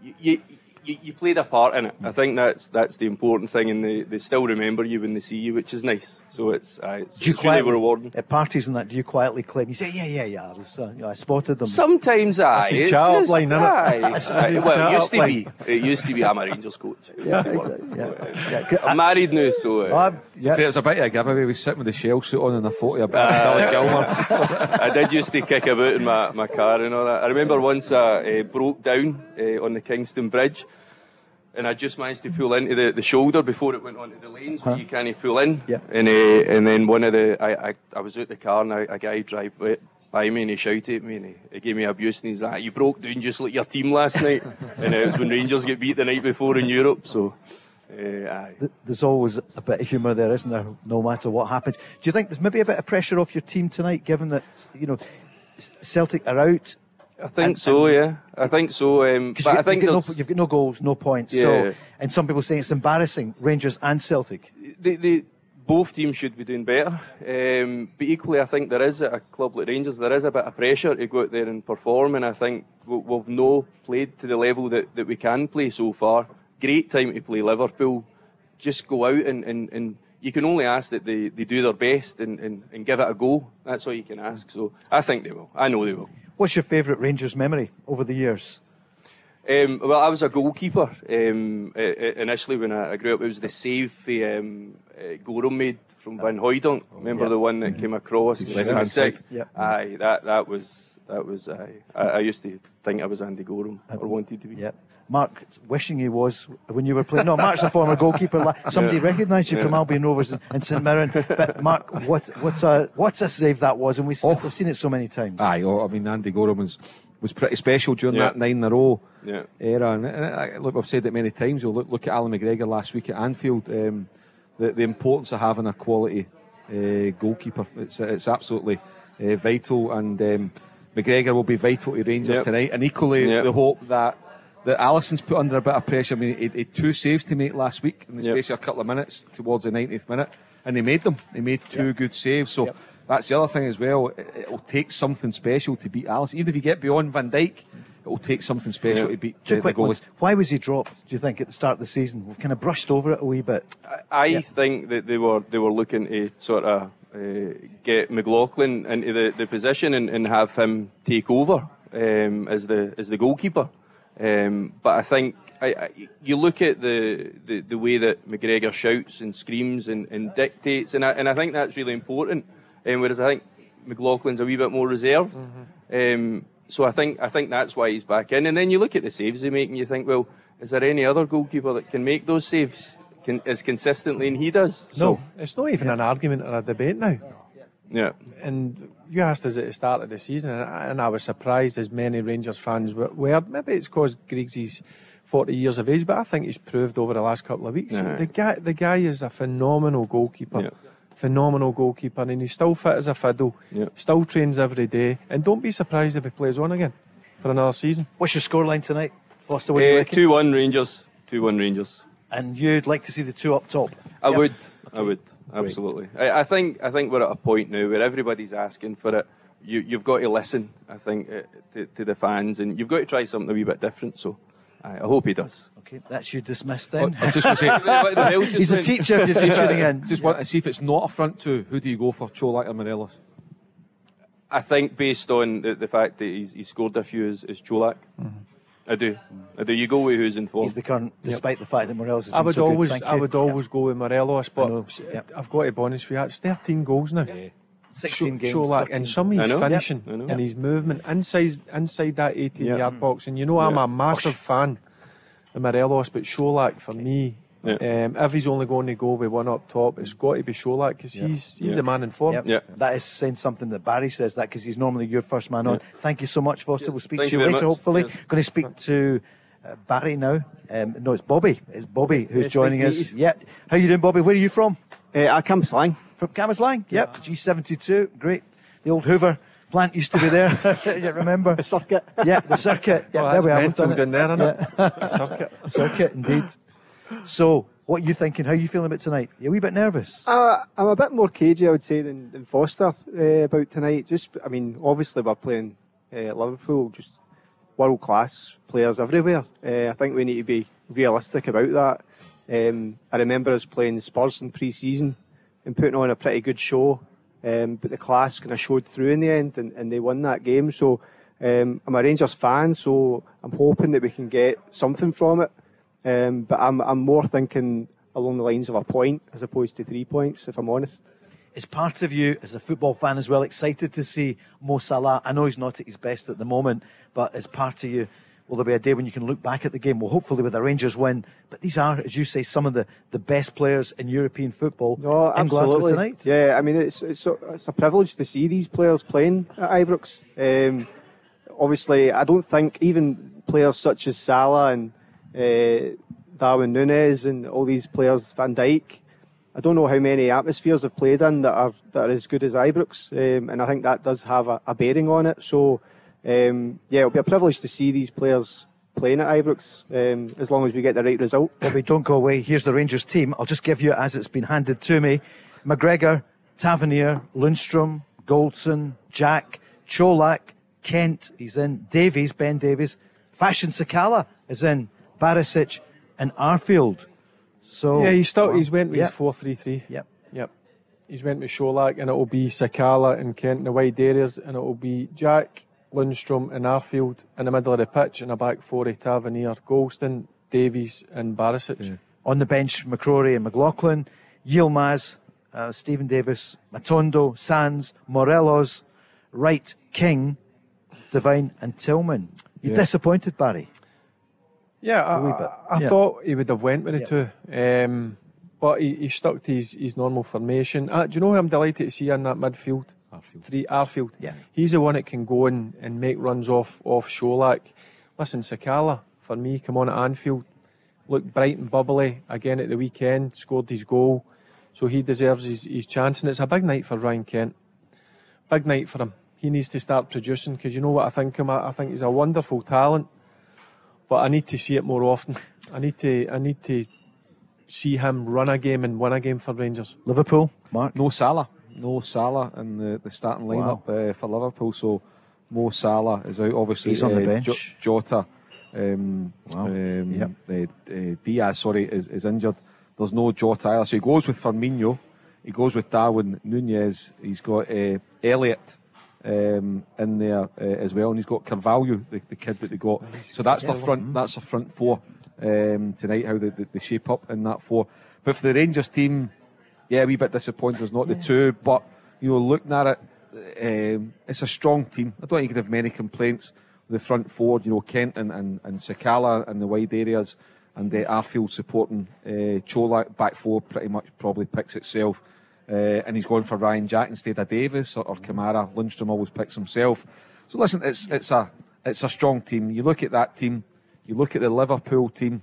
you, you, you played a part in it. I think that's that's the important thing, and they, they still remember you when they see you, which is nice. So it's uh, it's, Do you it's really rewarding. at parties and that? Do you quietly claim? You say, yeah, yeah, yeah. I was, uh, yeah, I spotted them. Sometimes I. That's It's chat-up just, line, innit? aye. That's well, it used to be. It used to be. I'm a Rangers coach. yeah, exactly, yeah, yeah. Good. I'm married now, so. Uh, I'm- yeah. There's a bit of a giveaway. We sitting with the shell suit on and a photo of Billy Gilmour. I did used to kick about in my, my car and all that. I remember once I uh, broke down uh, on the Kingston Bridge and I just managed to pull into the, the shoulder before it went onto the lanes where you can't pull in. Yeah. And uh, and then one of the, I, I, I was out the car and a, a guy drive by, by me and he shouted at me and he, he gave me abuse and he's like, you broke down just like your team last night. and uh, it was when Rangers get beat the night before in Europe, so. Uh, There's always a bit of humour there, isn't there? No matter what happens. Do you think there's maybe a bit of pressure off your team tonight, given that you know Celtic are out? I think And- so, yeah. I think so. Um, but you I think have got, no, you've got no goals, no points. Yeah. So, and some people say it's embarrassing, Rangers and Celtic. they, they, both teams should be doing better. Um, but equally, I think there is at a club like Rangers, there is a bit of pressure to go out there and perform. And I think we- we've no played to the level that, that we can play so far. Great time to play Liverpool. Just go out and, and, and you can only ask that they, they do their best and, and, and give it a go. That's all you can ask. So I think they will. I know they will. What's your favourite Rangers memory over the years? Um, well, I was a goalkeeper um, initially when I, grew up. It was the save uh, um, uh, Goram made from Van Hooijdonk. Remember Yeah. the one that came across? He's It was left hand sick. side. Yeah. Aye, that that was that was. Aye. I, I used to think I was Andy Goram or wanted to be. Yeah. Mark, wishing he was when you were playing. No, Mark's a former goalkeeper. Somebody Yeah. recognised you from Albion Rovers and, and St Mirren. But Mark, what what's a what's a save that was? And we, Oh. we've seen it so many times. Aye, oh, I mean Andy Goram was was pretty special during Yeah. that nine in a row Yeah. era. And, and I, look, I've said it many times. You'll look, look at Allan McGregor last week at Anfield. Um, the, the importance of having a quality uh, goalkeeper. It's it's absolutely uh, vital, and um, McGregor will be vital to Rangers Yep. tonight. And equally, Yep. the hope that. That Alisson's put under a bit of pressure. I mean, he he had two saves to make last week in the Yep. space of a couple of minutes towards the 90th minute, and he made them. He made two good saves. So Yep. that's the other thing as well. It, it'll take something special to beat Alisson. Even if you get beyond Van Dijk, it'll take something special Yeah. to beat Two the, the quick goalie. ones. Why was he dropped? Do you think at the start of the season? We've kind of brushed over it a wee bit. I Yeah. think that they were they were looking to sort of uh, get McLaughlin into the, the position and, and have him take over um, as the as the goalkeeper. Um, but I think I, I, you look at the, the, the way that McGregor shouts and screams and, and dictates, and I, and I think that's really important. Um, whereas I think McLaughlin's a wee bit more reserved. Um, so I think I think that's why he's back in. And then you look at the saves they make, and you think, well, is there any other goalkeeper that can make those saves can, as consistently and he does? So, No, it's not even an argument or a debate now. Yeah. And you asked us at the start of the season, and I, and I was surprised as many Rangers fans were. were. Maybe it's because Griggs 40 years of age, but I think he's proved over the last couple of weeks. Yeah. The guy, the guy is a phenomenal goalkeeper. Yeah. phenomenal goalkeeper, and he's still fit as a fiddle. Yep. Still trains every day, and don't be surprised if he plays on again for another season. What's your scoreline tonight, Foster? What do you Uh, reckon? Two one Rangers. Two one Rangers. And you'd like to see the two up top. I Yep. would. I would. Absolutely. I, I think. I think we're at a point now where everybody's asking for it. You, you've got to listen. I think uh, to, to the fans, and you've got to try something a wee bit different. So, I, I hope he does. Okay, that's you dismissed then. I'm just going to say, Everybody else just He's a teacher if you're tuning in. just want to see if it's not a front two. Who do you go for, Colak or Morelos? I think based on the, the fact that he's, he's scored a few is, is Colak. I do. I do. You go with who's in form. He's the current, despite the fact that Morelos has I would so always, Thank I you. would always go with Morelos, but yep. I've got to be honest with you. It's 13 goals now. Yeah. 16 games. Colak, 13. and some of I his finishing Yep, and his movement inside inside that 18 Yeah. yard box. And you know, I'm Yeah. a massive fan of Morelos, but Colak for me, Yeah. um, if he's only going to go with one up top, it's got to be Colak because he's he's Yeah. a man in form. Yep. Yeah. That is saying something that Barry says that because he's normally your first man on. Thank you so much, Foster. We'll speak Thank to you you later, much. hopefully. Cheers. Going to speak to uh, Barry now. Um, no, it's Bobby. It's Bobby who's Yes, joining us. meet Yeah. How you doing, Bobby? Where are you from? Uh, I come slang. From Cambuslang? Yep. G72. Great. The old Hoover plant used to be there. you remember? The circuit. Yeah, the circuit. Yeah, Oh, there that's we are. We've mental done it. down there, isn't it? Circuit. Circuit, indeed. So, what are you thinking? How are you feeling about tonight? Are you a wee bit nervous? Uh, I'm a bit more cagey, I would say, than, than Foster uh, about tonight. Just, I mean, obviously we're playing uh, Liverpool, just world class players everywhere. Uh, I think we need to be realistic about that. Um, I remember us playing Spurs in pre-season and putting on a pretty good show, um, but the class kind of showed through in the end, and, and they won that game. So um, I'm a Rangers fan, so I'm hoping that we can get something from it. Um, but I'm, I'm more thinking along the lines of a point as opposed to three points, if I'm honest. Is part of you, as a football fan as well, excited to see Mo Salah? I know he's not at his best at the moment, but as part of you, will there be a day when you can look back at the game? Well, hopefully with the Rangers win. But these are, as you say, some of the, the best players in European football No, in Glasgow tonight. Yeah, I mean it's it's a, it's a privilege to see these players playing at Ibrox. Um, obviously, I don't think even players such as Salah and uh, Darwin Nunez and all these players, Van Dijk. I don't know how many atmospheres have played in that are that are as good as Ibrox, um, and I think that does have a, a bearing on it. So, um, yeah, it'll be a privilege to see these players playing at Ibrox um, as long as we get the right result. Bobby, don't go away. Here's the Rangers team. I'll just give you as it's been handed to me. McGregor, Tavernier, Lundstram, Goldson, Jack, Colak, Kent, he's in, Davies, Ben Davies, Fashion Sakala is in, Barisic, and Arfield. So Yeah, he's still he's went with Yeah. his four three three. Yep. Yep. He's went with Colak and it'll be Sakala and Kent in the wide areas and it'll be Jack, Lundstram and Arfield in the middle of the pitch and a back four of Tavernier, Goldson, Davies and Barisic. on the bench, McCrorie and McLaughlin, Yilmaz, uh, Stephen Davis, Matondo, Sands, Morelos, Wright, King, Devine, and Tillman. You Yeah. disappointed, Barry? Yeah, I, A wee bit. I, Yeah. thought he would have went with the two, um, but he, he stuck to his, his normal formation. Uh, do you know who I'm delighted to see in that midfield? Arfield. Three Arfield. Yeah. he's the one that can go in and make runs off off Colak. Listen, Sakala for me, come on at Anfield, looked bright and bubbly again at the weekend. Scored his goal, so he deserves his, his chance. And it's a big night for Ryan Kent. Big night for him. He needs to start producing because you know what I think him. I I think he's a wonderful talent but I need to see it more often. I need to I need to see him run a game and win a game for Rangers. Liverpool, Mark. No Salah. No Salah in the, the starting lineup uh, for Liverpool. So Mo Salah is out. Obviously, He's on the uh, bench. Jo- Jota, um, Wow. um, Yep. uh, uh, Diaz, sorry, is, is injured. There's no Jota either. So he goes with Firmino. He goes with Darwin Nunez. He's got uh, Elliott um, in there uh, as well, and he's got Carvalho, the, the kid that they got. So that's the front. That's the front four um, tonight. How they, they, shape up in that four. But for the Rangers team, yeah, a wee bit disappointed. There's not the two, but you know, looking at it, um, it's a strong team. I don't think you could have many complaints. with The front four, you know, Kent and, and, and Sakala in the wide areas, and uh, Arfield supporting uh, Colak back four pretty much probably picks itself. Uh, and he's going for Ryan Jack instead of Davis or, or Kamara. Lundstram always picks himself. So listen, it's it's a it's a strong team. You look at that team, you look at the Liverpool team.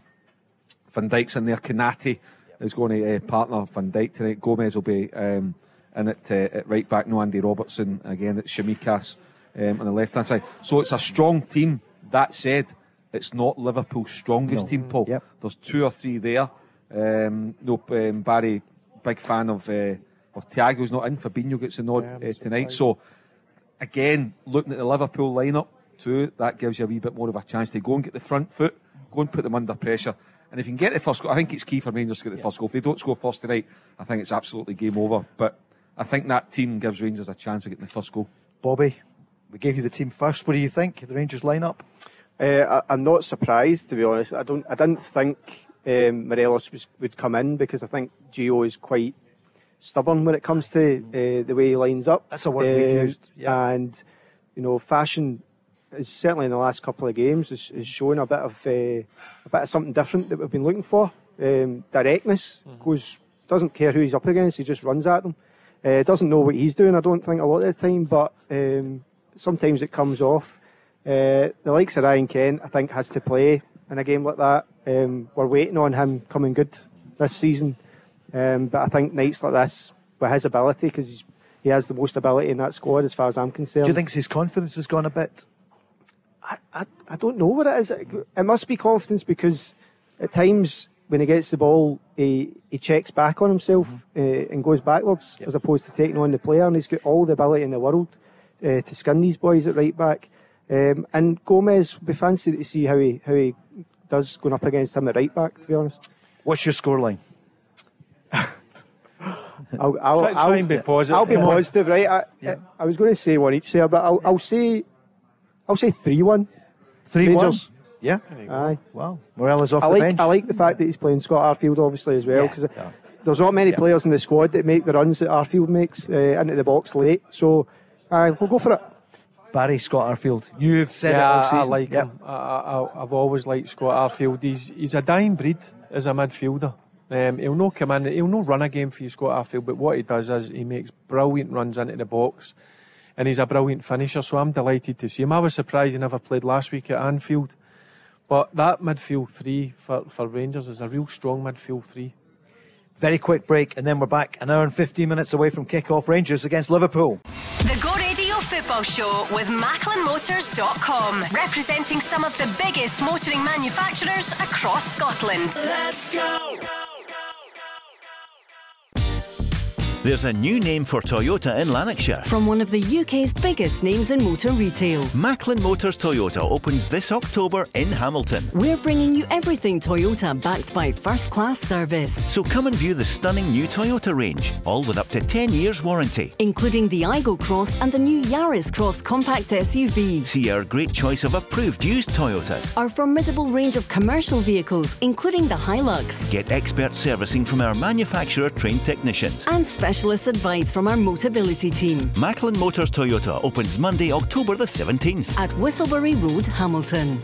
Van Dijk's in there, Konate is going to uh, partner Van Dijk tonight. Gomez will be um, in at, uh, at right back. No Andy Robertson again. It's Tsimikas um, on the left hand side. So it's a strong team. That said, it's not Liverpool's strongest No. team, Paul. Yep. There's two or three there. Um, no, um, Barry, big fan of uh, of Thiago's not in. Fabinho gets the nod Yeah, uh, tonight. So again, looking at the Liverpool lineup too, that gives you a wee bit more of a chance to go and get the front foot, go and put them under pressure. And if you can get the first goal, I think it's key for Rangers to get the first goal. If they don't score first tonight, I think it's absolutely game over. But I think that team gives Rangers a chance of getting the first goal. Bobby, we gave you the team first. What do you think? The Rangers lineup? Uh, I, I'm not surprised, to be honest. I don't. I didn't think um, Morelos was, would come in because I think Gio is quite stubborn when it comes to uh, the way he lines up. That's a word we've Uh, used, yeah. And you know, fashion is certainly in the last couple of games is, is showing a bit of uh, a bit of something different that we've been looking for. Um, directness goes doesn't care who he's up against. He just runs at them. Uh, doesn't know what he's doing. I don't think a lot of the time, but um, sometimes it comes off. Uh, the likes of Ryan Kent, I think, has to play in a game like that. Um, we're waiting on him coming good this season, um, but I think nights like this, with his ability, because he has the most ability in that squad, as far as I'm concerned. Do you think his confidence has gone a bit? I, I, I don't know what it is. It must be confidence because at times when he gets the ball, he, he checks back on himself uh, and goes backwards as opposed to taking on the player. And he's got all the ability in the world uh, to skin these boys at right back. Um, and Gomez, would be fancy to see how he how he does going up against him at right back. To be honest, What's your scoreline? I'll, I'll, Try- try I'll, and be positive. I'll be Come positive, right? I, Yeah. I, I was going to say one each there, but I'll, I'll say I'll say three one. Three Rangers. one. Yeah. Aye. Wow. Morelos off I the like bench. I like the fact that he's playing Scott Arfield obviously as well because yeah. there's not many Yeah. players in the squad that make the runs that Arfield makes uh, into the box late. So, uh, we'll go for it. Barry Scott Arfield. You've said it all I- season. I like Yep. him. I, I, I've always liked Scott Arfield. He's he's a dying breed as a midfielder. Um, he'll not come in, he'll not run a game for you, Scott Arfield, but what he does is he makes brilliant runs into the box and he's a brilliant finisher, so I'm delighted to see him. I was surprised he never played last week at Anfield. But that midfield three for, for Rangers is a real strong midfield three. Very quick break, and then we're back an hour and 15 minutes away from kick-off Rangers against Liverpool. The Go Radio Football Show with MacklinMotors.com, representing some of the biggest motoring manufacturers across Scotland. There's a new name for Toyota in Lanarkshire. From one of the UK's biggest names in motor retail. Macklin Motors Toyota opens this October in Hamilton. We're bringing you everything Toyota backed by first class service, So come and view the stunning new Toyota range, all with up to 10 years warranty. including the Aygo Cross and the new Yaris Cross compact SUV. See our great choice of approved used Toyotas. Our formidable range of commercial vehicles, including the Hilux. Get expert servicing from our manufacturer trained technicians. And specialist advice from our Motability team Macklin Motors Toyota opens Monday, October the 17th. at Whistleberry Road, Hamilton.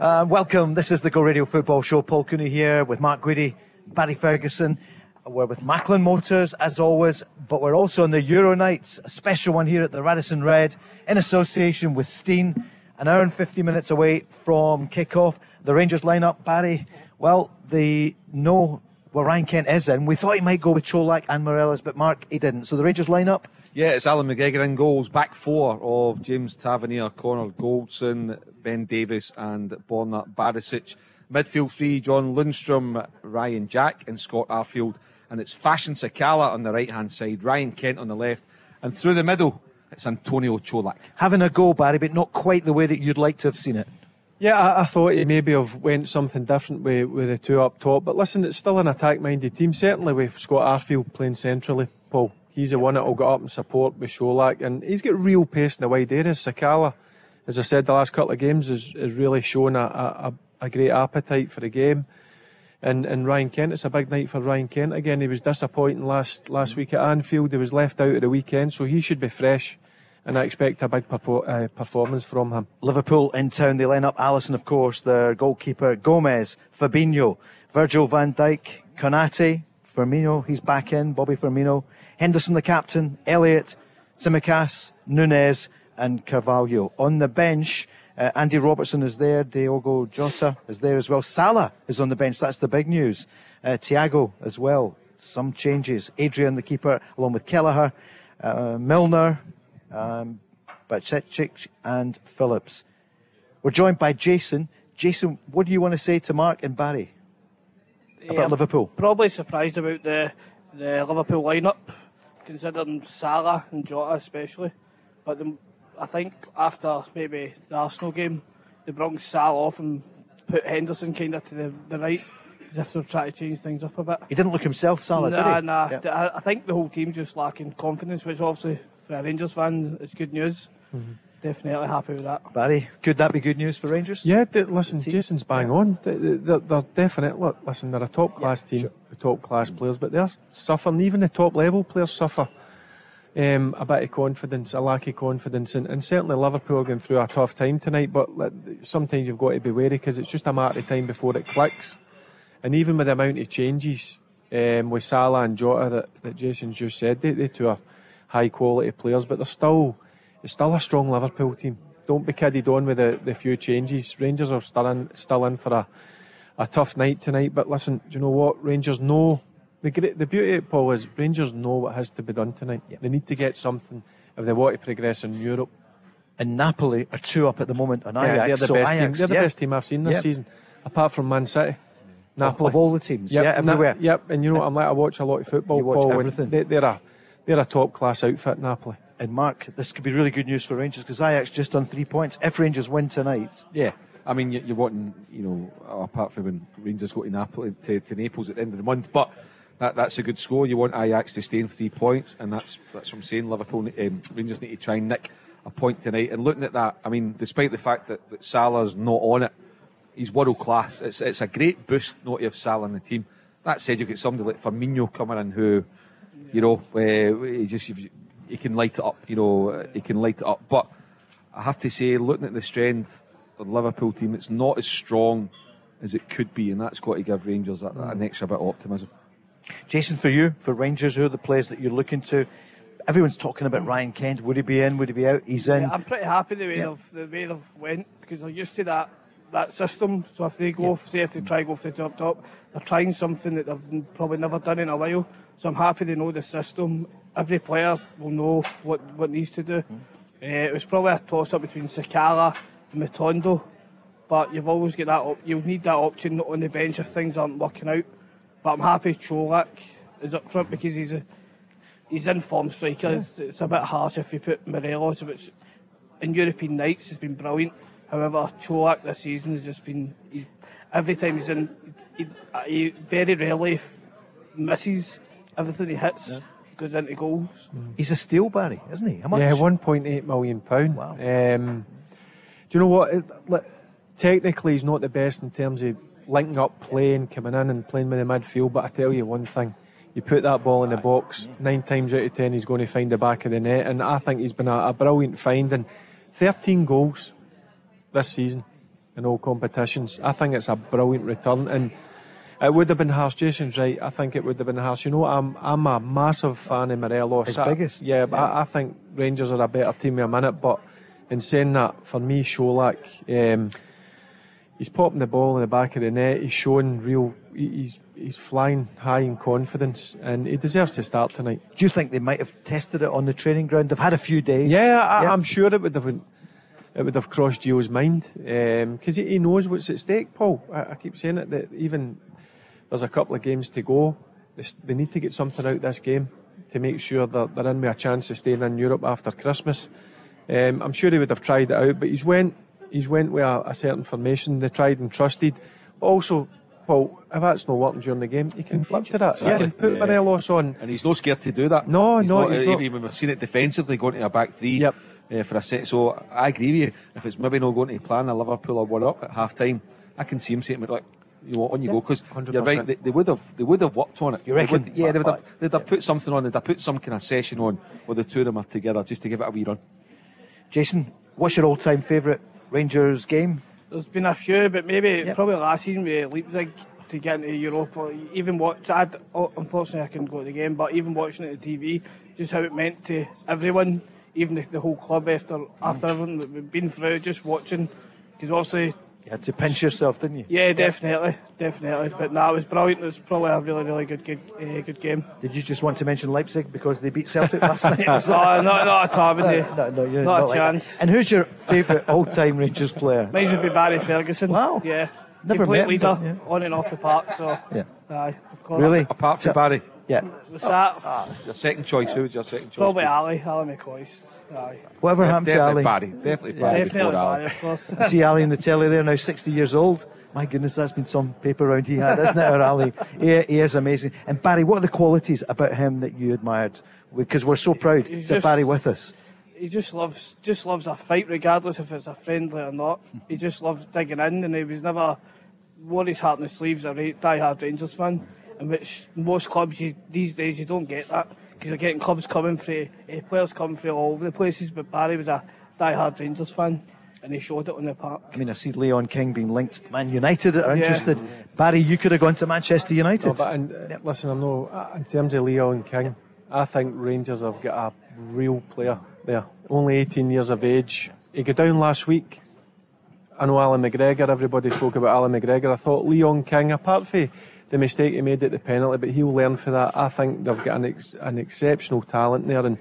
Uh, welcome. This is the Go Radio Football Show. Paul Cooney here with Mark Guidi, Barry Ferguson. We're with Macklin Motors as always, but we're also on the Euro Nights, a special one here at the Radisson Red in association with Steen. An hour and 50 minutes away from kick-off. The Rangers lineup, Barry. Well, the no, well Ryan Kent is in. We thought he might go with Colak and Morelos, but Mark he didn't. So the Rangers lineup. Yeah, it's Allan McGregor in goals. Back four of James Tavernier, Connor Goldson, Ben Davies, and Borna Barisic. Midfield three: John Lundstram, Ryan Jack, and Scott Arfield. And it's Fashion Sakala on the right hand side, Ryan Kent on the left, and through the middle, it's Antonio Colak. Having a go, Barry, but not quite the way that you'd like to have seen it. Yeah, I, I thought he maybe have went something different with, with the two up top. But listen, it's still an attack-minded team. Certainly with Scott Arfield playing centrally, Paul. He's the one that will get up and support with Colak. And he's got real pace in the wide areas. Sakala, as I said, the last couple of games has, has really shown a, a, a great appetite for the game. And, and Ryan Kent, it's a big night for Ryan Kent again. He was disappointing last, last week at Anfield. He was left out at the weekend, so he should be fresh. And I expect a big perpo- uh, performance from him. Liverpool in town. They line up Alisson, of course, their goalkeeper, Gomez, Fabinho, Virgil van Dijk, Konate, Firmino, he's back in, Bobby Firmino, Henderson, the captain, Elliott, Tsimikas, Nunez, and Carvalho. On the bench, Uh, Andy Robertson is there. Diogo Jota is there as well. Salah is on the bench. That's the big news. Uh, Thiago as well. Some changes. Adrian, the keeper, along with Kelleher, uh, Milner, um, Bajcetic, and Phillips. We're joined by Jason. Jason, what do you want to say to Mark and Barry about I'm Liverpool? Probably surprised about the the Liverpool lineup, considering Salah and Jota especially. But the, I think after maybe the Arsenal game, they brought Salah off and put Henderson kind of to the, the right, as if they're trying to change things up a bit. He didn't look himself, Salah, nah, did he? Nah, Yeah. I, I think the whole team's just lacking confidence, which obviously for a Rangers fan it's good news. Mm-hmm. Definitely happy with that. Barry, could that be good news for Rangers? Yeah, d- listen, Jason's bang on. They- they- They're, they're definite. Look, listen, they're a top class team with top class players, but they're suffering. Even the top level players suffer um, a bit of confidence, a lack of confidence, and, and certainly Liverpool are going through a tough time tonight. But sometimes you've got to be wary because it's just a matter of time before it clicks. And even with the amount of changes um, with Salah and Jota that, that Jason's just said, they, they two are high quality players, but they're still it's still a strong Liverpool team. Don't be kidded on with the, the few changes. Rangers are still in, still in for a, a tough night tonight. But listen, do you know what? Rangers know the great, the beauty of it, Paul is Rangers know what has to be done tonight. They need to get something if they want to progress in Europe. And Napoli are two up at the moment on Yeah, Ajax. they're the so best team. They're the yeah. best team I've seen this Yep. season, apart from Man City. Napoli. of all the teams, Yep, yeah, everywhere. yep, and you know what? I'm like I watch a lot of football. You watch Paul, everything. They, they're a they're a top class outfit, in Napoli. And Mark, this could be really good news for Rangers because Ajax just on three points. If Rangers win tonight, Yeah, I mean, you- you're wanting, you know, apart from when Rangers go to Napoli to, to Naples at the end of the month, but that, that's a good score. You want Ajax to stay in three points, and that's that's what I'm saying. Liverpool, um, Rangers need to try and nick a point tonight. And looking at that, I mean, despite the fact that, that Salah's not on it, he's world class. It's it's a great boost not to have Salah in the team. That said, you've got somebody like Firmino coming in who, you know, uh, he just he can light it up. You know, uh, he can light it up. But I have to say, looking at the strength of the Liverpool team, it's not as strong as it could be, and that's got to give Rangers that, that an extra bit of optimism. Jason, for you, for Rangers, who are the players that you're looking to? Everyone's talking about Ryan Kent. Would he be in? Would he be out? He's in. Yeah, I'm pretty happy the way Yeah. they've the way they've went because they're used to that that system. So if they go, say if they try to go for the top top, they're trying something that they've probably never done in a while. So I'm happy they know the system. Every player will know what what needs to do. Uh, it was probably a toss up between Sakala and Matondo, but you've always got that. Op- you'll need that option not on the bench if things aren't working out. But I'm happy Colak is up front because he's a he's in form striker. It's, it's a bit harsh if you put Morelos, which in European nights has been brilliant. However, Colak this season has just been he, every time he's in, he, he very rarely misses everything he hits goes into goals. He's a steal, Barry, isn't he? How much? Yeah, one point eight million pound. Wow. Um, do you know what? It, like, technically, he's not the best in terms of linking up, playing, coming in and playing with the midfield. But I tell you one thing: you put that ball in the box, nine times out of ten, he's going to find the back of the net. And I think he's been a, a brilliant find. And thirteen goals this season in all competitions. I think it's a brilliant return. And it would have been harsh. Jason's right. I think it would have been harsh. You know, I'm I'm a massive fan of Morelos. His I- biggest. Yeah, but I, I think Rangers are a better team in a minute. But in saying that, for me, Colak, um, he's popping the ball in the back of the net. He's showing real. He's he's flying high in confidence, and he deserves to start tonight. Do you think they might have tested it on the training ground? They've had a few days. Yeah, I, I'm sure it would have. It would have crossed Gio's mind because he, he knows what's at stake, Paul. I, I keep saying it that even there's a couple of games to go. They, they need to get something out of this game to make sure that they're in with a chance of staying in Europe after Christmas. Um, I'm sure he would have tried it out, but he's went he's went with a, a certain formation. They tried and trusted, but also. Paul, if that's not working during the game, you can flip to that. Exactly. can put Yeah. Morelos on. And he's not scared to do that. No, He's no, not, he's not. Even we've seen it defensively going to a back three uh, for a set. So I agree with you. If it's maybe not going to plan a Liverpool or one up at half time, I can see him saying, like, you know, on you go. 'Cause go because you're right. They, they would have they would have worked on it. You They reckon? would- yeah, they would have, they'd have put something on. They'd have put some kind of session on where the two of them are together just to give it a wee run. Jason, what's your all-time favourite Rangers game? There's been a few, but maybe probably last season with Leipzig to get into Europe. Or even watch, I'd, oh, unfortunately I couldn't go to the game, but even watching it on TV, just how it meant to everyone, even the, the whole club after after mm. everything that we've been through, just watching. Because obviously, You had to pinch yourself, didn't you? yeah, definitely, definitely. But no, it was brilliant. It was probably a really, really good, good, uh, good game. Did you just want to mention Leipzig because they beat Celtic last night? no, not, not at all, no, wouldn't no, no, you're Not a like that. chance. And who's your favourite all-time Rangers player? Mine would be Barry Ferguson. Wow. Yeah. Never Complete met him, leader but, yeah. on and off the park. So, Yeah. aye, of course. Really? Apart from So- Barry, Yeah. Was that ah, your second choice. Who was your second choice? probably Ali, Ally McCoist. Aye. Whatever happened to Definitely Ali? Barry. Definitely Yeah. Barry Definitely before Ali. Barry, of course. I see Ali in the telly there now, 60 years old. My goodness, that's been some paper round he had, isn't it, our Ali? He, he is amazing. And Barry, what are the qualities about him that you admired? Because we're so proud He's to have just- Barry with us. he just loves just loves a fight regardless if it's a friendly or not. He just loves digging in and he was never wore his heart in his sleeves a ra- die-hard Rangers fan, in which most clubs you, these days you don't get that because you're getting clubs coming through, uh, players coming through all over the places. But Barry was a die-hard Rangers fan and he showed it on the park. I mean, I see Leon King being linked Man United that are Yeah. interested. Barry, you could have gone to Manchester United. No, but in, uh, listen, I know uh, in terms of Leon King, I think Rangers have got a real player there. Only 18 years of age. He got down last week. I know Allan McGregor, everybody spoke about Allan McGregor. I thought Leon King, apart from the mistake he made at the penalty, but he'll learn for that. I think they've got an, ex- an exceptional talent there. And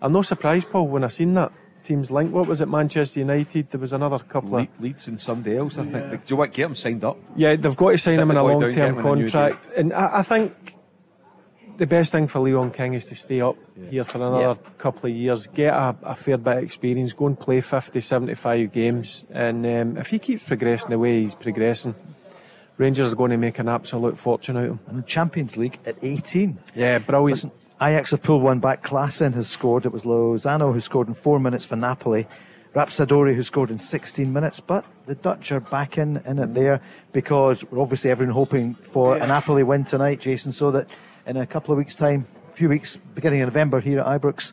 I'm not surprised, Paul, when I seen that team's link. What was it, Manchester United? There was another couple of. Le- Leeds and somebody else, I think. Like, do you want to get him signed up? Yeah, they've got to sign Sit him in a long get term him in a new contract. And I, I think the best thing for Leon King is to stay up here for another couple of years, get a, a fair bit of experience, go and play 50, 75 games. And um, if he keeps progressing the way he's progressing, Rangers are going to make an absolute fortune out of him. And the Champions League at 18. Yeah, brilliant. Listen, Ajax have pulled one back. Klaassen has scored. It was Lozano who scored in four minutes for Napoli. Raspadori who scored in 16 minutes. But the Dutch are back in, in it there because we're obviously everyone hoping for a Napoli win tonight, Jason, so that in a couple of weeks' time, a few weeks, beginning of November here at Ibrox,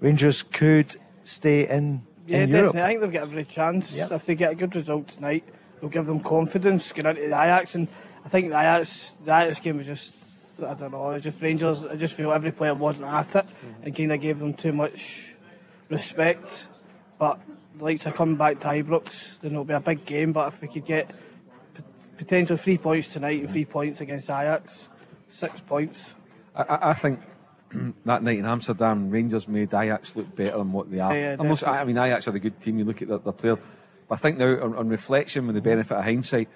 Rangers could stay in, Yeah, in definitely. Europe. I think they've got every chance. Yep. If they get a good result tonight, it'll give them confidence going into the Ajax. And I think the Ajax, the Ajax game was just, I don't know, it was just Rangers. I just feel every player wasn't at it and kind of gave them too much respect. But the likes of coming back to Ibrox, then it'll be a big game. But if we could get p- potential three points tonight and three points against Ajax, six points. I, I, think that night in Amsterdam, Rangers made Ajax look better than what they are. Yeah, yeah, definitely. I mean, Ajax are a good team. You look at their, their player. But I think now, on, on reflection, with the benefit of hindsight,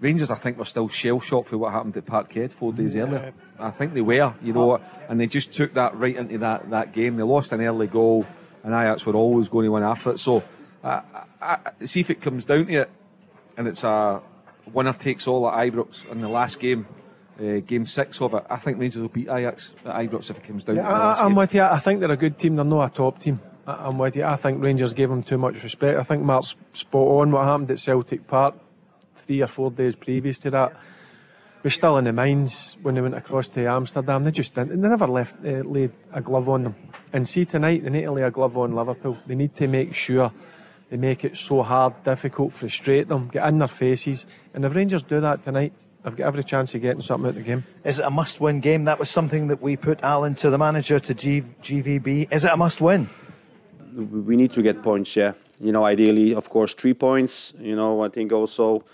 Rangers, I think, were still shell shocked for what happened at Parkhead four days earlier. I think they were, you know, and they just took that right into that, that game. They lost an early goal, and Ajax were always going to win after it. So, uh, I, I, see if it comes down to it, and it's a winner takes all at Ibrox in the last game. Uh, game six of it, I think Rangers will beat Ajax at Ibrox if it comes down Yeah, to I, I'm with you. I think they're a good team. They're not a top team. I'm with you. I think Rangers gave them too much respect. I think Mark's spot on what happened at Celtic Park three or four days previous to that. Was still in the minds when they went across to Amsterdam. They just didn't. They never left uh, laid a glove on them. And see tonight, they need to lay a glove on Liverpool. They need to make sure they make it so hard, difficult, frustrate them, get in their faces. And if Rangers do that tonight, I've got every chance of getting something out of the game. Is it a must win game? That was something that we put Alan to the manager to G- GVB. Is it a must win? We need to get points, yeah. You know, ideally, of course, three points. You know, I think also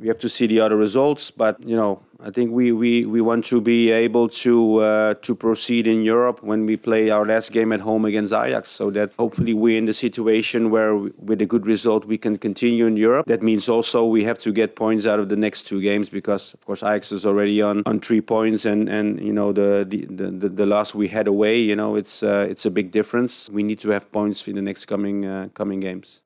we have to see the other results, but you know, I think we, we, we want to be able to uh, to proceed in Europe when we play our last game at home against Ajax, so that hopefully we're in the situation where with a good result we can continue in Europe. That means also we have to get points out of the next two games because of course Ajax is already on, on three points and, and you know the, the, the, the loss we had away, you know, it's uh, it's a big difference. We need to have points in the next coming uh, coming games.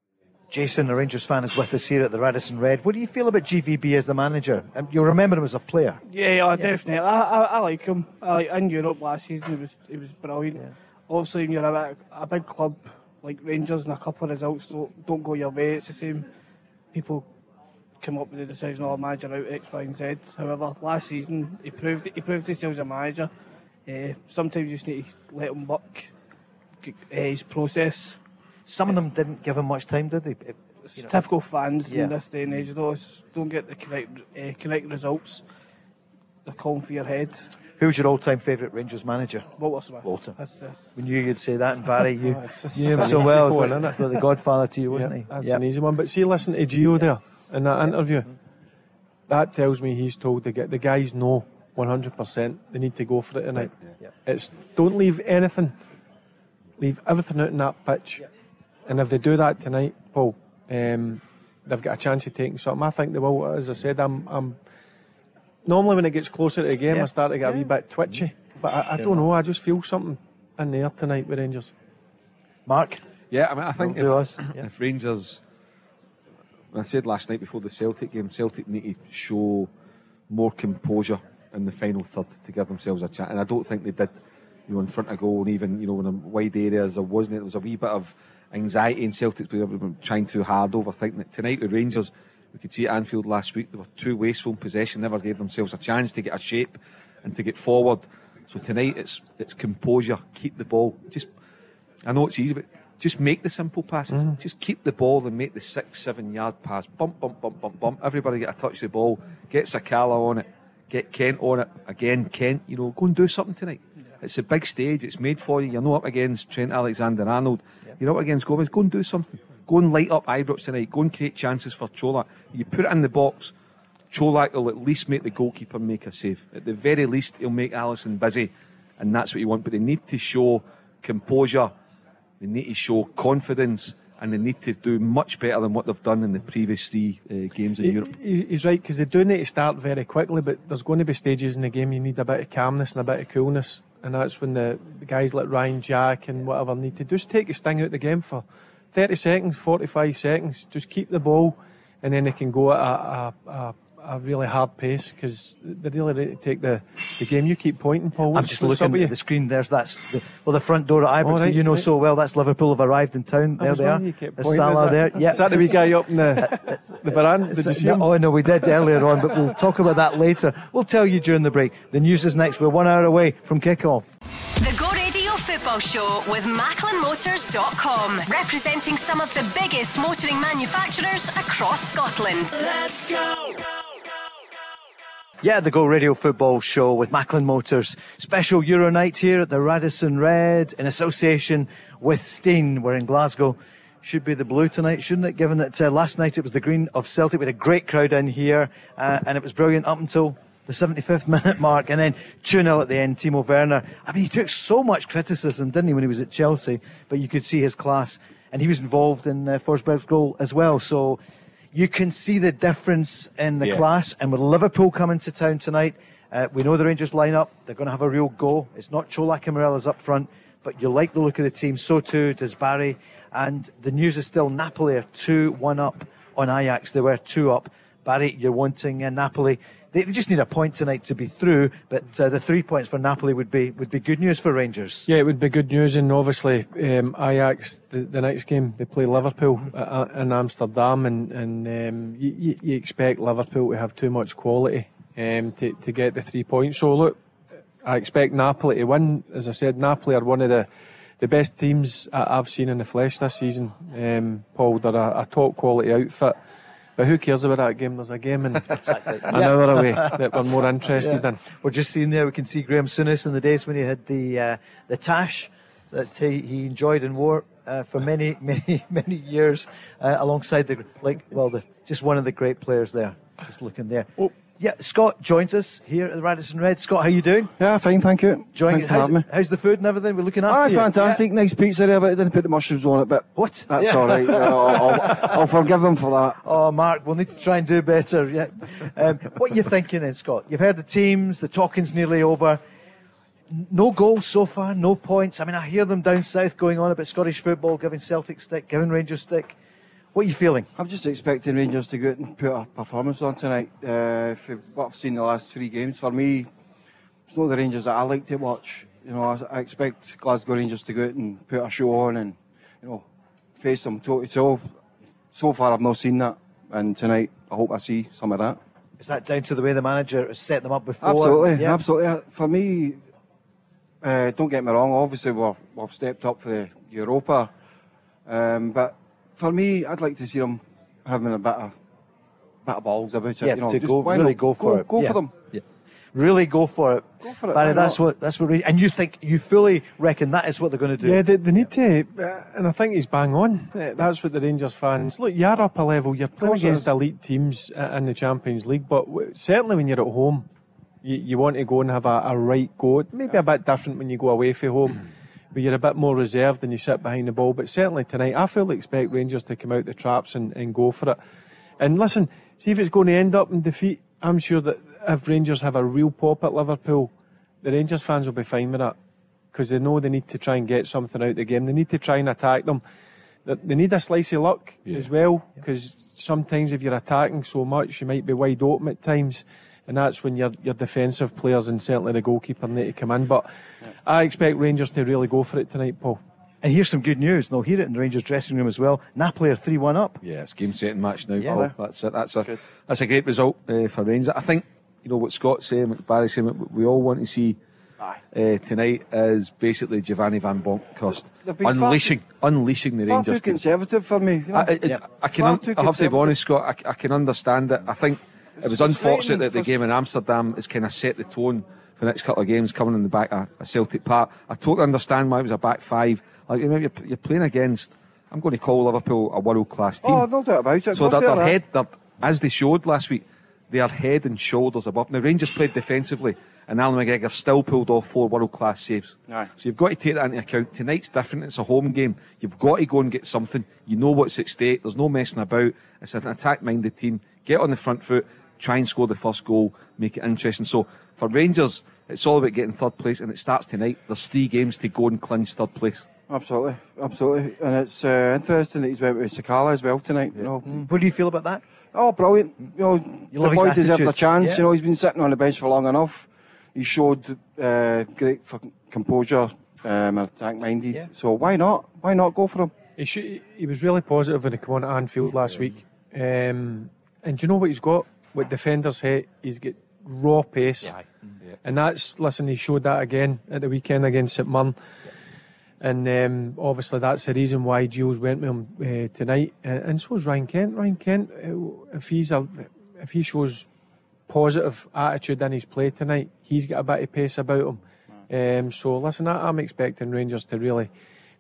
Jason, a Rangers fan, is with us here at the Radisson Red. What do you feel about GVB as the manager? Um, you'll remember him as a player. Yeah, yeah, definitely. I, I, I like him. I like, in Europe last season, he was he was brilliant. Obviously, when you're a, big- a big club like Rangers and a couple of results don't, don't go your way, it's the same. People come up with the decision, "Oh, manager out X, Y, and Z." However, last season he proved he proved himself as a manager. Uh, sometimes you just need to let him work uh, his process. Some of them didn't give him much time, did they? It- It's you know. typical fans Yeah. in this day and age, though. Don't get the correct uh, correct results. They're calling for your head. Who's your all-time favourite Rangers manager? Walter Smith. Walter. That's, that's, We knew you'd say that, and Barry, you, Oh, knew him so well. It's one, like, isn't it? it's like the godfather to you, wasn't Yeah, he? That's Yep. an easy one. But see, listen to Gio there in that interview. That tells me he's told the, the guys know 100% they need to go for it tonight. It's don't leave anything, leave everything out in that pitch. And if they do that tonight, Paul, um, they've got a chance of taking something. I think they will. As I said, I'm, I'm normally when it gets closer to the game, Yeah. I start to get a wee bit twitchy. But I, I don't know. I just feel something in the air tonight with Rangers. Mark? Yeah, I mean, I think Don't do if, us, yeah. if Rangers, I said last night before the Celtic game, Celtic need to show more composure in the final third to give themselves a chance, and I don't think they did. You know, in front of goal, and even you know in a wide areas, there wasn't. There was a wee bit of anxiety in Celtic. We were trying too hard, overthinking it. Tonight with Rangers, we could see at Anfield last week. They were too wasteful in possession. Never gave themselves a chance to get a shape and to get forward. So tonight it's it's composure. Keep the ball. Just I know it's easy, but just make the simple passes. Mm-hmm. Just keep the ball and make the six, seven yard pass. Bump, bump, bump, bump, bump. Everybody get a touch of the ball. Get Sakala on it. Get Kent on it. Again, Kent, you know, go and do something tonight. It's a big stage. It's made for you. You're not up against Trent Alexander Arnold. You're up against Gomez. Go and do something. Go and light up Ibrox tonight. Go and create chances for Chola. You put it in the box. Colak will at least make the goalkeeper make a save. At the very least, he'll make Alisson busy, and that's what you want. But they need to show composure, they need to show confidence, and they need to do much better than what they've done in the previous three uh, games in He- Europe. He's right because they do need to start very quickly, but there's going to be stages in the game you need a bit of calmness and a bit of coolness, and that's when the, the guys like Ryan Jack and whatever need to just take a sting out of the game for 30 seconds, 45 seconds. Just keep the ball, and then they can go at a, a, a, a really hard pace because they're really need to take the, the game. You keep pointing, Paul. I'm just looking at the screen. There's that's the, well the front door at Ibrox Oh, that right, you know right. so well. That's Liverpool have arrived in town. There they are. wondering you kept There's pointing, Salah there. Yeah, Is that the wee guy up in the, the veranda? Did you see No, him? Oh no, we did earlier on, but we'll talk about that later. We'll tell you during the break. The news is next. We're one hour away from kick-off. The Go Radio Football Show with MacklinMotors.com, representing some of the biggest motoring manufacturers across Scotland. Let's go! Yeah, the Go Radio Football Show with Macklin Motors. Special Euro night here at the Radisson Red in association with Steen. We're in Glasgow. Should be the blue tonight, shouldn't it? Given that uh, last night it was the green of Celtic. We had a great crowd in here, uh, and it was brilliant up until the 75th minute mark, and then 2 0 at the end. Timo Werner. I mean, he took so much criticism, didn't he, when he was at Chelsea? But you could see his class, and he was involved in uh, Forsberg's goal as well. So you can see the difference in the Yeah. class. And with Liverpool coming to town tonight, uh, we know the Rangers line up. They're going to have a real go. It's not Colak and Morelos up front, but you like the look of the team. So too does Barry. And the news is still Napoli are 2 1 up on Ajax. They were 2 up. Barry, you're wanting uh, Napoli. They, just need a point tonight to be through, but uh, the three points for Napoli would be would be good news for Rangers. Yeah, it would be good news, and obviously um, Ajax the, the next game they play Liverpool Mm-hmm. uh, in Amsterdam, and and um, you, you, expect Liverpool to have too much quality um, to to get the three points. So look, I expect Napoli to win. As I said, Napoli are one of the the best teams I've seen in the flesh this season. Um, Paul, they're a, a top quality outfit. But who cares about that game? There's a game in an hour away that we're more interested Yeah. in. We're just seeing there, we can see Graeme Souness in the days when he had the uh, the tash that he, he enjoyed and wore uh, for many, many, many years uh, alongside the, like, well, the, just one of the great players there. Just looking there. Oh. Yeah, Scott joins us here at the Radisson Red. Scott, how you doing? Yeah, fine, thank you. Joining Thanks for how's, having me. how's the food and everything? We're looking after Aye, you. fantastic. Nice pizza there, but I didn't put the mushrooms on it, but What? that's Yeah. all right. I'll, I'll, I'll forgive them for that. Oh, Mark, we'll need to try and do better. Yeah. Um, what are you thinking then, Scott? You've heard the teams, the talking's nearly over. N- No goals so far, no points. I mean, I hear them down south going on about Scottish football, giving Celtic stick, giving Rangers stick. What are you feeling? I'm just expecting Rangers to go out and put a performance on tonight. Uh, for what I've seen the last three games, for me, it's not the Rangers that I like to watch. You know, I, I expect Glasgow Rangers to go out and put a show on and, you know, face them toe to toe. So far, I've not seen that, and tonight I hope I see some of that. Is that down to the way the manager has set them up before? Absolutely, Yeah. absolutely. Uh, For me, uh, don't get me wrong. Obviously, we're, we've stepped up for the Europa, um, but for me, I'd like to see them having a bit of bit of balls about it. Yeah, you know, to just go, really not? go for go, it. Go Yeah. for them. Yeah. Really go for it. Go for it, Barry, that's not? what that's what. we- And you think you fully reckon that is what they're going to do? Yeah, they, they need to, uh, and I think he's bang on. Uh, That's what the Rangers fans look. You're up a level. You're playing against elite teams uh, in the Champions League, but w- certainly when you're at home, you, you want to go and have a, a right go. Maybe a bit different when you go away from home, where you're a bit more reserved and you sit behind the ball. But certainly tonight, I fully expect Rangers to come out the traps and, and go for it. And listen, see if it's going to end up in defeat. I'm sure that if Rangers have a real pop at Liverpool, the Rangers fans will be fine with that because they know they need to try and get something out of the game. They need to try and attack them. They they need a slice of luck as well because sometimes if you're attacking so much, you might be wide open at times. And that's when your your defensive players and certainly the goalkeeper need to come in. But I expect Rangers to really go for it tonight, Paul. And here's some good news. They'll hear it in the Rangers dressing room as well. Napoli are three one up. Yeah, it's game setting match now. Yeah. Paul. That's it. That's a that's a great result uh, for Rangers. I think you know what Scott's saying, what Barry's saying. What we all want to see uh, tonight is basically Giovanni Van Bronckhorst They've far unleashing unleashing the Far Rangers. too team. conservative for me. You know? I, it, I can. Far un- too I have to be conservative. honest, Scott. I, I can understand it. I think it was unfortunate that the game in Amsterdam has kind of set the tone for the next couple of games coming in the back of, of Celtic Park. I totally understand why it was a back five. Like you know, you're, you're playing against. I'm going to call Liverpool a world class oh, team. Oh, no doubt about it. So Of that course their head, their, as they showed last week, they are head and shoulders above. Now Rangers played defensively, and Allan McGregor still pulled off four world class saves. Aye. So you've got to take that into account. Tonight's different. It's a home game. You've got to go and get something. You know what's at stake. There's no messing about. It's an attack minded team. Get on the front foot, try and score the first goal, make it interesting. So for Rangers, it's all about getting third place, and it starts tonight. There's three games to go and clinch third place. Absolutely, absolutely, and it's uh, interesting that he's went with Sakala as well tonight. You know, What do you feel about that? oh, brilliant! You know, the love boy deserves a chance. Yeah. You know, he's been sitting on the bench for long enough. He showed uh, great fucking composure, um, attack minded. Yeah. So why not? Why not go for him? He, should, he was really positive when he came on at Anfield last week. Um, and do you know what he's got? What defenders hate? He's got raw pace. And that's, listen, he showed that again at the weekend against St Mirren. And um, obviously that's the reason why Jules went with him uh, tonight. Uh, and so is Ryan Kent. Ryan Kent, uh, if he's a, if he shows positive attitude in his play tonight, he's got a bit of pace about him. Um, so listen, I, I'm expecting Rangers to really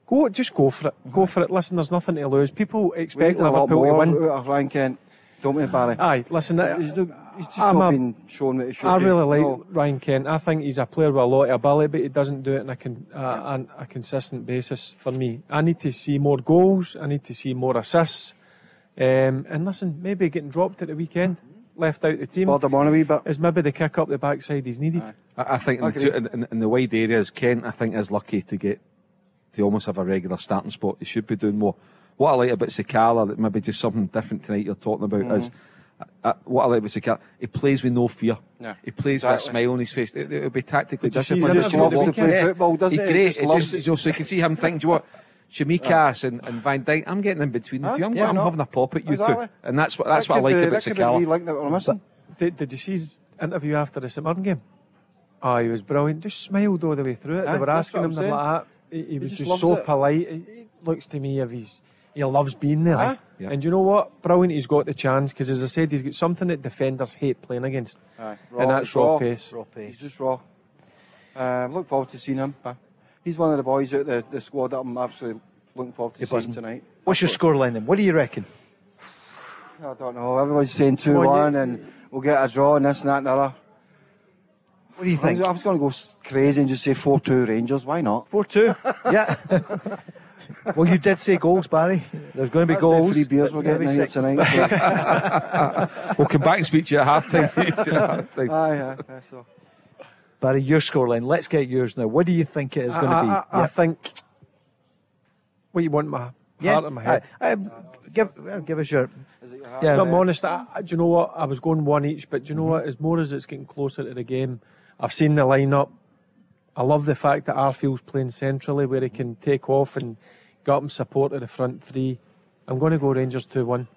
go, just go for it, go for it. Listen, there's nothing to lose. People expect need a lot Liverpool to win. Ryan Kent, don't we, Barry? Aye, listen, I- he's, no, he's just I'm not a- been shown what he should I be. really like No. Ryan Kent. I think he's a player with a lot of ability, but he doesn't do it on a, con- uh, on a consistent basis for me. I need to see more goals. I need to see more assists. Um, and listen, maybe getting dropped at the weekend, left out of the team, Spurred him on a wee bit. is maybe the kick up the backside he's needed. I, I think in the, two, in, in, in the wide areas, Kent, I think, is lucky to get to almost have a regular starting spot. He should be doing more. What I like about Sakala, that maybe just something different tonight you're talking about, is uh, uh, what I like about Sakala, he plays with no fear. Yeah, He plays with a smile on his face. It, will be tactically Did disciplined. his He just interview loves to play weekend? football, doesn't He's he? great. Just It loves- just, so, so you can see him thinking, do you know what? Tsimikas and, and Van Dijk, I'm getting in between the Huh? two. I'm, Yeah, I'm no. having a pop at you Exactly. two. And that's what, that's That what I like be- about that could be the Sakala. link that we're missing. Did, did you see his interview after the St Mirren game? Oh, he was brilliant. Just smiled all the way through it. Aye, they were asking him I'm them saying. like that. He, he was just just, so it. polite. It, it looks to me if he's he loves being there. Aye. Yeah. And you know what? Brilliant. He's got the chance because, as I said, he's got something that defenders hate playing against, Aye, and that's it's raw pace. Raw He's just raw. Um, look forward to seeing him. He's one of the boys out the, the squad that I'm absolutely looking forward to You're seeing buzzing. tonight. What's your scoreline then? What do you reckon? I don't know. Everybody's saying 2 Well, 1 you- and we'll get a draw and this and that and the other. What do you think? I was going to go crazy and just say 4 2 Rangers. Why not? Four two. yeah. well, you did say goals, Barry. There's going to be That's goals. three beers we're Maybe getting in here tonight. So. We'll come back and speak to you at half time. aye, aye, aye, so. Barry, your scoreline. Let's get yours now. What do you think it is going to be? I, I Yeah. think what you want my heart in my head. I- I- give, give us your. Is it your heart? Yeah. If I'm honest, I, I- do you know what? I was going one each, but do you know what? As more as it's getting closer to the game, I've seen the lineup. I love the fact that Arfield's playing centrally where he can take off and get up and support at the front three. I'm going to go Rangers 2 1.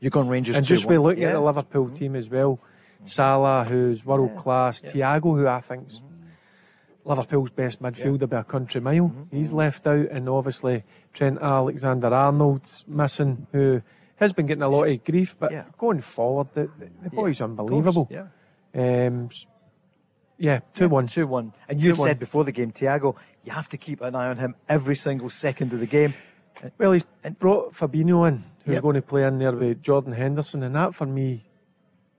You're going Rangers. And just 2-1. by looking Yeah. at the Liverpool mm-hmm. team as well, Salah, who's world class, Thiago, who I think's mm-hmm. Liverpool's best midfielder by a country mile, mm-hmm. he's left out, and obviously Trent Alexander Arnold's missing, who has been getting a lot of grief, but Yeah. going forward, the, the, the boy's Of unbelievable. Yeah. Um, Yeah, 2 1. 2 1. And you said before the game, Thiago, you have to keep an eye on him every single second of the game. Well, he's brought Fabinho in, who's Yep. going to play in there with Jordan Henderson, and that for me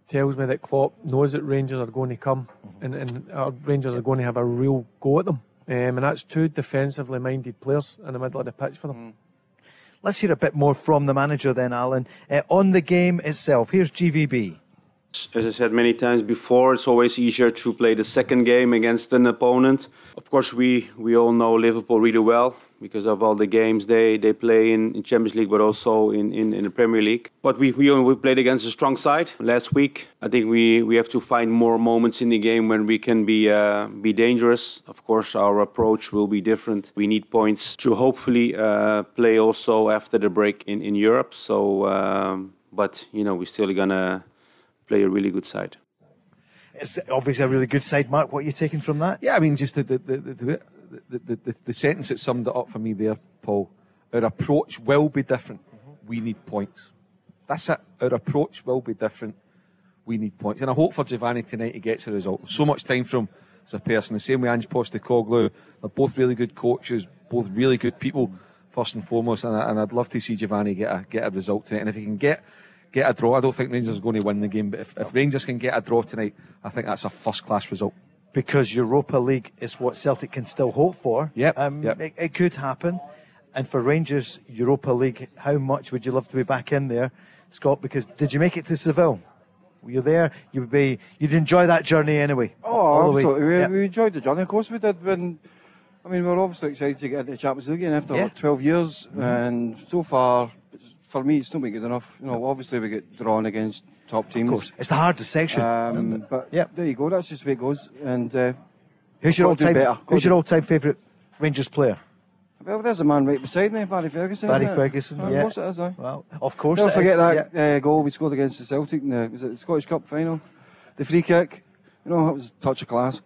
tells me that Klopp knows that Rangers are going to come, Mm-hmm. and, and our Rangers are going to have a real go at them. Um, and that's two defensively minded players in the middle of the pitch for them. Let's hear a bit more from the manager then, Alan. Uh, on the game itself, here's GVB. As I said many times before, it's always easier to play the second game against an opponent. Of course, we, we all know Liverpool really well because of all the games they, they play in, in Champions League, but also in, in, in the Premier League. But we, we, we played against a strong side last week. I think we, we have to find more moments in the game when we can be, uh, be dangerous. Of course, our approach will be different. We need points to hopefully uh, play also after the break in, in Europe. So, um, but, you know, we're still going to play a really good side. It's obviously a really good side, Mark. What are you taking from that? Yeah, I mean, just the the, the, the, the, the, the, the sentence that summed it up for me there, Paul. Our approach will be different. Mm-hmm. We need points. That's it. Our approach will be different. We need points. And I hope for Giovanni tonight he gets a result. So much time from as a person. The same way Ange Postecoglou. They're both really good coaches, both really good people, first and foremost. And, I, and I'd love to see Giovanni get a, get a result tonight. And if he can get get a draw, I don't think Rangers are going to win the game. But if, if Rangers can get a draw tonight, I think that's a first class result. Because Europa League is what Celtic can still hope for. Yep, Um, yep. It, it could happen. And for Rangers, Europa League, how much would you love to be back in there, Scott? Because did you make it to Seville? Were you there? You would be. You'd enjoy that journey anyway. Oh, all the way. absolutely. We, Yeah. we enjoyed the journey. Of course, we did. When I mean, we're obviously excited to get into the Champions League again after Yeah. what, 12 years, Mm-hmm. and so far, it's- for me, it's been good enough. You know, obviously we get drawn against top teams. Of course, it's the hardest section. Um, but yeah, there you go. That's just the way it goes. And uh, Who's your all-time? better. Who's your all-time favourite Rangers player? Well, there's a man right beside me, Barry Ferguson. Barry it? Ferguson, Of yeah. course it is, aye. Well, of course it forget is, that uh, goal we scored against the Celtic in the, was it the Scottish Cup final? The free kick. You know, that was a touch of class.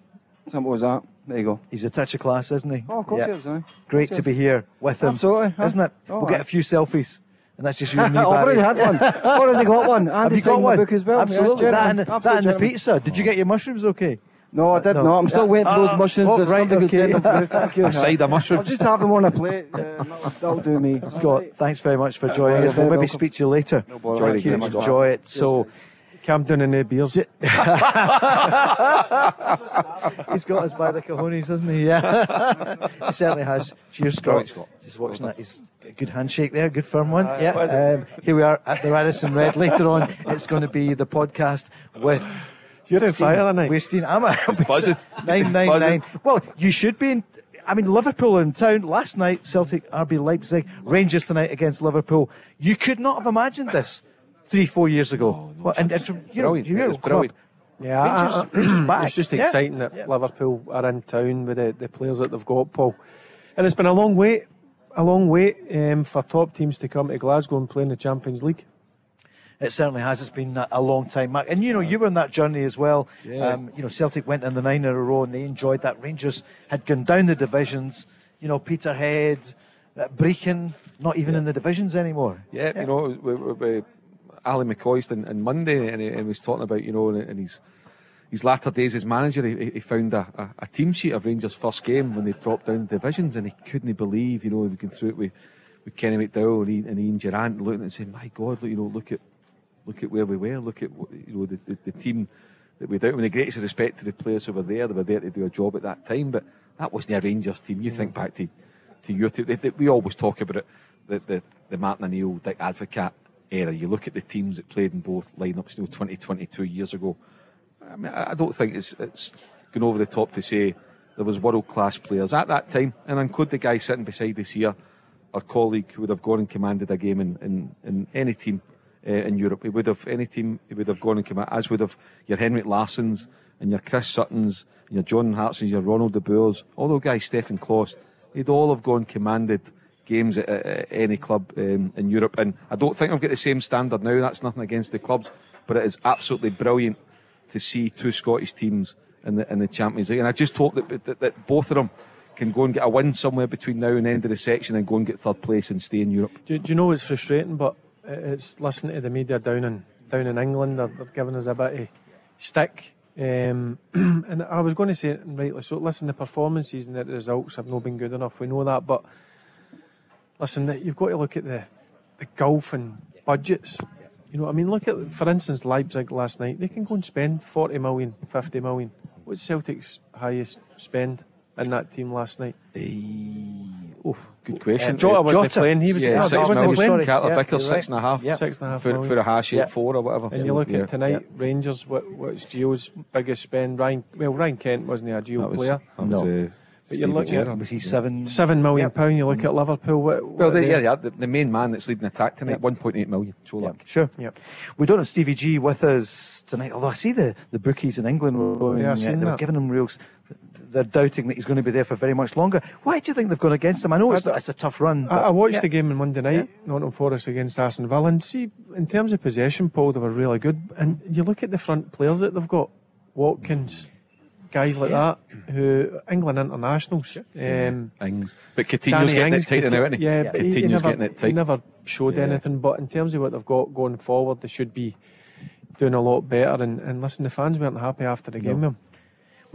Simple as that. There you go. He's a touch of class, isn't he? Oh, of course Yeah. he is, aye. Great to be here with him. Absolutely. Isn't it? Oh, we'll get a few selfies. And that's just you and me, I've already had one. I've already got one. Have Andy you got one? book as well. Absolutely. Yes, that and, gentleman. that Absolute and the pizza. Did you get your mushrooms okay? No, I did No. not. I'm still Yeah. waiting for those Ah, mushrooms. oh, right, somebody could okay. send them through. Thank you. A side of mushrooms. I'll just have them on a plate. Uh, that'll, that'll do me. Scott, thanks very much for joining us. We'll maybe welcome. speak to you later. bother. Thank Thank you. you very much, Enjoy it. So Calm down and the beers. he's got us by the cojones, hasn't he? Yeah, he certainly has. Cheers, Scott. Brilliant, Scott. Just watching that. He's a good handshake there, good firm one. yeah. Um, here we are at the Radisson Red. Later on, it's going to be the podcast with. You're on Steve- fire tonight. With Steve, I'm a Buzzing. nine nine nine. Well, you should be in. I mean, Liverpool in town last night. Celtic, RB Leipzig, Rangers tonight against Liverpool. You could not have imagined this three, four years ago. well, and, and from, you know, Brilliant. you're It was a club. brilliant. Yeah, Rangers, I- Rangers back. it's just Yeah. exciting that Yeah. Liverpool are in town with the, the players that they've got, Paul. And it's been a long wait, a long wait um, for top teams to come to Glasgow and play in the Champions League. It certainly has. It's been a- a long time, Mark. And you know, you were on that journey as well. Yeah. Um, you know, Celtic went in the nine in a row and they enjoyed that. Rangers had gone down the divisions. You know, Peterhead, uh, Brechin, not even in the divisions anymore. Yeah, you know, we, we, we, Ally McCoist and, and Monday, and he, and he was talking about, you know, in, in his his latter days as manager, he, he found a, a, a team sheet of Rangers' first game when they dropped down divisions, and he couldn't believe, you know, we going through it with, with Kenny McDowell and Ian, and Ian Durrant, looking and saying, "My God, look, you know, look at look at where we were, look at you know the, the, the team that we out with the greatest respect to the players who were there, they were there to do a job at that time, but that wasn't a Rangers team. You think back to to your team, they, they- we always talk about it, the the, the Martin O'Neill, Dick Advocaat era. You look at the teams that played in both lineups, you know, 20, 22 years ago. I mean, I don't think it's it's going over the top to say there was world class players at that time, and include the guy sitting beside us here, our colleague who would have gone and commanded a game in, in, in any team uh, in Europe. He would have any team. He would have gone and commanded, as would have your Henrik Larssons and your Chris Suttons, and your John Hartsons, your Ronald de Boers, all those guys, Stefan Klos. They'd all have gone commanded games at, at, any club um, in Europe, and I don't think I've got the same standard now. That's nothing against the clubs, but it is absolutely brilliant to see two Scottish teams in the in the Champions League, and I just hope that that, that both of them can go and get a win somewhere between now and the end of the section and go and get third place and stay in Europe. Do, do you know it's frustrating? But it's listening to the media down in down in England. They're, they're giving us a bit of stick Um, and I was going to say rightly so. Listen, the performances and the results have not been good enough. We know that, but listen, you've got to look at the the golf and budgets. You know what I mean? Look at, for instance, Leipzig last night. They can go and spend 40 million, 50 million. What's Celtic's highest spend in that team last night? Oh, good question. Uh, Jota wasn't playing. He was, yeah, no, six wasn't playing. Carter Yeah, Vickers, you're six and a half. right. Six and a half For, million. for a hash Yeah. eight four or whatever. And So, you look yeah. at tonight, Rangers. What, what's Gio's biggest spend? Ryan. Well, Ryan Kent wasn't he a Gio That was- player? that was, No. uh, but you're looking Gerrard. at Was he seven- seven million Yep. pound. You look at Liverpool. What, Well, what they, they- yeah, yeah, the, the main man that's leading the attack tonight, 1.8 million. Colak. Sure. Yep. We don't have Stevie G with us tonight, although I see the, the bookies in England were going, Yeah, uh, they were giving him real. They're doubting that he's going to be there for very much longer. Why do you think they've gone against him? I know it's, I- it's a tough run. I, but- I watched Yeah. the game on Monday night, Nottingham Forest against Aston Villa, and see, in terms of possession, Paul, they were really good. And you look at the front players that they've got, Watkins, guys like that, who England internationals. Um, Ings. But Coutinho's Danny getting Ings, it tight now, isn't he? Yeah, Yeah. but he, he Coutinho's never, getting it tight. he never showed Yeah. anything. But in terms of what they've got going forward, they should be doing a lot better. And, and listen, the fans weren't happy after the game him.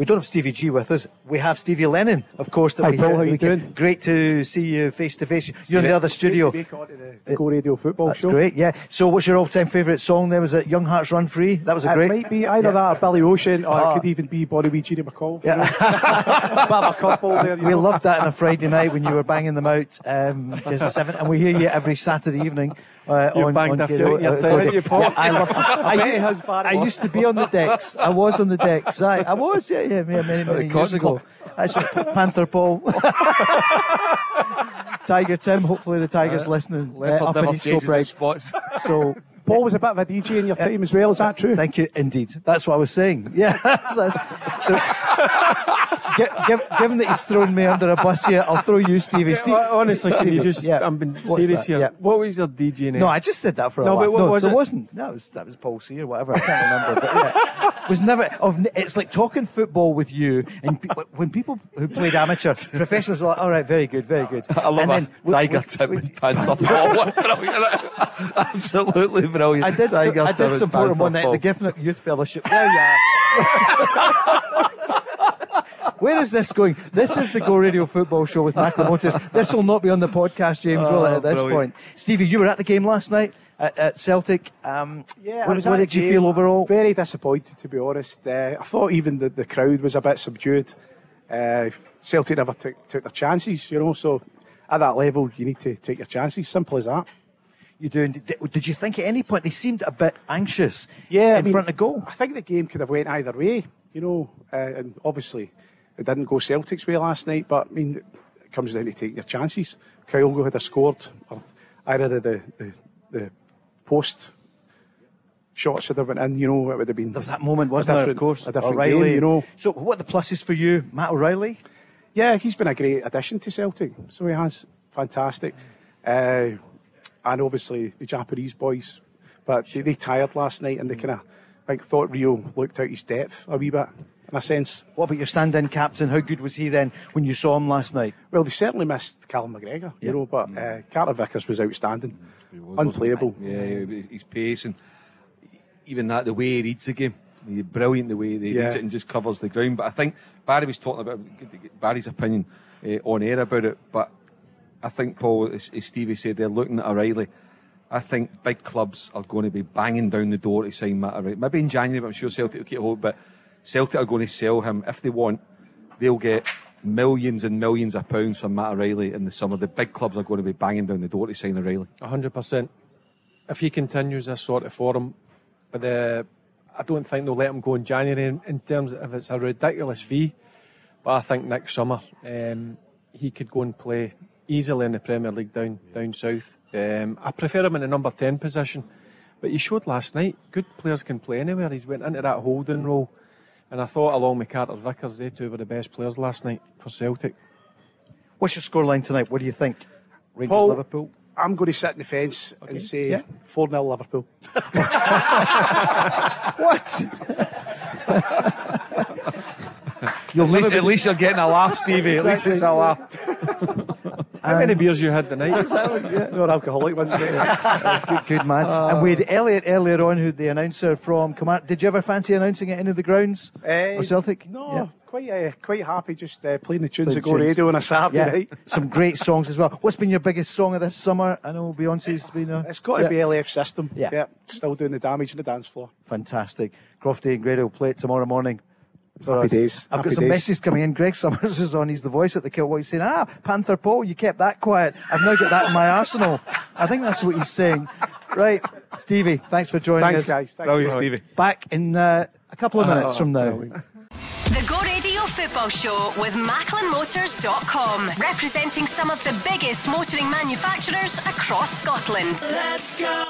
We don't have Stevie G with us. We have Stevie Lennon, of course. That Hi, we Paul, how at the you weekend. doing? Great to see you face to face. You're in the other studio. Great to make the Go Radio Football That's Show. great, yeah. So, what's your all-time favourite song? There was it "Young Hearts Run Free." That was a It great. It might be either Yeah. that or Billy Ocean, or Ah. it could even be Body Wee Genie McCall. Yeah. Bit a couple there. We know. loved that on a Friday night when you were banging them out, um, just a seven, and we hear you every Saturday evening. Uh, You on, banged on a few at your uh, time, you, Yeah, I love. I, bet he u- has, Barry. I used to be on the decks. I was on the decks. I, I was. Yeah, yeah, yeah many, many years ago. That's right, Panther Paul. Tiger Tim. Hopefully the Tiger's listening. uh, up in never East changes Kilbride. his spots. So. Paul was a bit of a DJ in your time as well, is that true? Thank you, indeed. That's what I was saying. Yeah. So, gi- gi- given that he's thrown me under a bus here, I'll throw you, Stevie. Steve, Honestly, can you just? Yeah. I'm being What's serious that? here. Yeah. What was your DJ name? No, I just said that for a while. No, but what was it? wasn't. No, it was, that was Paul C or whatever. I can't remember. But yeah, it was never. Of, it's like talking football with you, and pe- when people who played amateur professionals were like, "All right, very good, very good." I love and a Tiger Tim and Panther Paul. brilliant. Absolutely brilliant. I did. Tiger I did support him one night at the. Gifford Youth Fellowship. There you are. Where is this going? This is the Go Radio Football Show with Macklin Motors. This will not be on the podcast, James, will it, Oh, at this brilliant. point? Stevie, you were at the game last night at, at Celtic. Um, Yeah, I what, was what at the did you game. feel overall? Very disappointed, to be honest. Uh, I thought even the, the crowd was a bit subdued. Uh, Celtic never took, took their chances, you know, so at that level, you need to take your chances. Simple as that. You do. Did, did you think at any point they seemed a bit anxious Yeah, in I mean, front of goal? I think the game could have went either way, you know, uh, and obviously it didn't go Celtic's way last night. But I mean, it comes down to taking your chances. Kyogo had a scored, or either of the, the the post shots had went in, you know, it would have been. There was that moment, wasn't there? Of course, a different O'Reilly. game, you know. So, what are the pluses for you, Matt O'Reilly? Yeah, he's been a great addition to Celtic. So he has. Fantastic. Uh, and obviously the Japanese boys. But they, they tired last night and they kind of I think thought Reo looked out his depth a wee bit, in a sense. What about your stand-in captain? How good was he then when you saw him last night? Well, they certainly missed Callum McGregor, you know, but uh, Carter Vickers was outstanding. was, Unplayable. Yeah, his his pace and even that, the way he reads the game. He's brilliant the way he Yeah. reads it and just covers the ground. But I think Barry was talking about good to get Barry's opinion uh, on air about it. But I think, Paul, as, as Stevie said, they're looking at O'Reilly. I think big clubs are going to be banging down the door to sign Matt O'Reilly. Maybe in January, but I'm sure Celtic will keep hold. But Celtic are going to sell him if they want. They'll get millions and millions of pounds from Matt O'Reilly in the summer. The big clubs are going to be banging down the door to sign O'Reilly. hundred percent. If he continues this sort of form, but uh, I don't think they'll let him go in January in, in terms of it's a ridiculous fee. But I think next summer um, he could go and play easily in the Premier League down down south. Um, I prefer him in the number ten position, but he showed last night good players can play anywhere. He's went into that holding role, and I thought along with Carter Vickers, they two were the best players last night for Celtic. What's your scoreline tonight? What do you think? Rangers Paul, Liverpool. I'm going to sit in the fence and say Yeah. 4 0 Liverpool. What? You'll at, least, at least you're getting a laugh, Stevie. At least it's a laugh. How many beers you had tonight? No alcoholic ones, mate. good, good man. and we had Elliot earlier on, who the announcer from Command. Did you ever fancy announcing it into the grounds Eh, or Celtic? No, Yeah. quite uh, quite happy just uh, playing the tunes Playing that go tunes. radio on a Saturday Yeah, night. some great songs as well. What's been your biggest song of this summer? I know Beyonce's been a. It's got to yeah. be LF System. Yeah. Still doing the damage on the dance floor. Fantastic. Crofty and Grado will play it tomorrow morning. For Happy us. days. I've Happy got some days. messages coming in. Greg Summers is on. He's the voice at the kill. What he's saying? Ah, Panther Paul, you kept that quiet. I've now got that in my arsenal. I think that's what he's saying. Right, Stevie, thanks for joining Thanks, us. guys. Thank Brilliant, you. Stevie. Back in uh, a couple of Oh, minutes from now. The Go Radio Football Show with MacklinMotors.com, representing some of the biggest motoring manufacturers across Scotland. Let's go!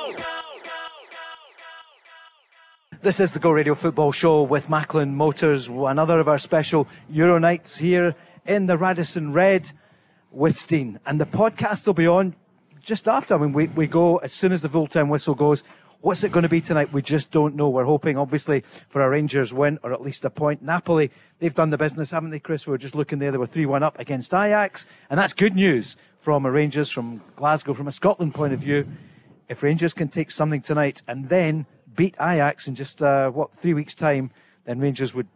This is the Go Radio Football Show with Macklin Motors, another of our special Euro nights here in the Radisson Red with Steen. And the podcast will be on just after. I mean, we, we go as soon as the full time whistle goes. What's it going to be tonight? We just don't know. We're hoping, obviously, for a Rangers win or at least a point. Napoli, they've done the business, haven't they, Chris? We were just looking there. They were 3 1 up against Ajax. And that's good news from a Rangers, from Glasgow, from a Scotland point of view. If Rangers can take something tonight and then beat Ajax in just, uh, what, three weeks' time, then Rangers would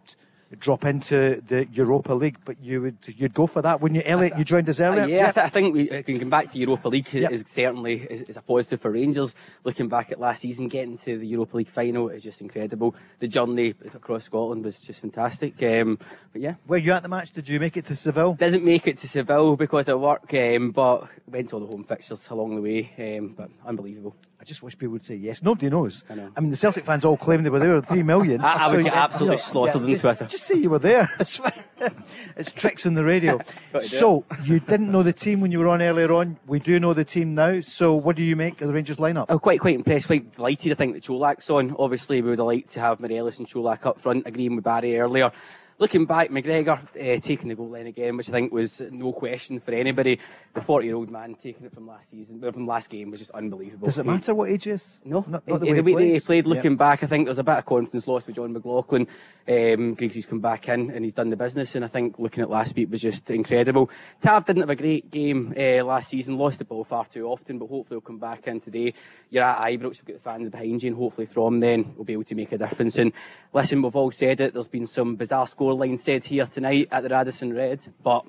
drop into the Europa League. But you would, you'd go for that, wouldn't you? Elliot, you joined us Uh, earlier. yeah, I, th- I think we uh, can come back to Europa League Yep. is certainly is, is a positive for Rangers. Looking back at last season, getting to the Europa League final is just incredible. The journey across Scotland was just fantastic. Um, but yeah, Were you at the match? Did you make it to Seville? didn't make it to Seville because of work, um, but went to all the home fixtures along the way. Um, but unbelievable. I just wish people would say yes. Nobody knows. I know. I mean, the Celtic fans all claim they were there, three million. I- I would you- get absolutely slaughtered on yeah, Twitter. Just say you were there. It's, it's tricks in the radio. Got to do so you didn't know the team when you were on earlier on. We do know the team now. So what do you make of the Rangers lineup? I'm quite quite impressed, quite delighted. I think that Colak's on. Obviously, we would have liked to have Morelos and Colak up front, agreeing with Barry earlier. Looking back, McGregor uh, taking the goal line again, which I think was no question for anybody. The 40-year-old man taking it from last season, from last game, was just unbelievable. Does it matter what age is? No, not, not the in way, the way he that he played. Looking Yeah. back, I think there's a bit of confidence lost with Jon McLaughlin. Um, Griggsy's come back in and he's done the business, and I think looking at last week was just incredible. Tav didn't have a great game uh, last season, lost the ball far too often, but hopefully he'll come back in today. You're at Ibrox, you've got the fans behind you, and hopefully from then we'll be able to make a difference. And listen, we've all said it. There's been some bizarre scoreline said here tonight at the Radisson Red, but.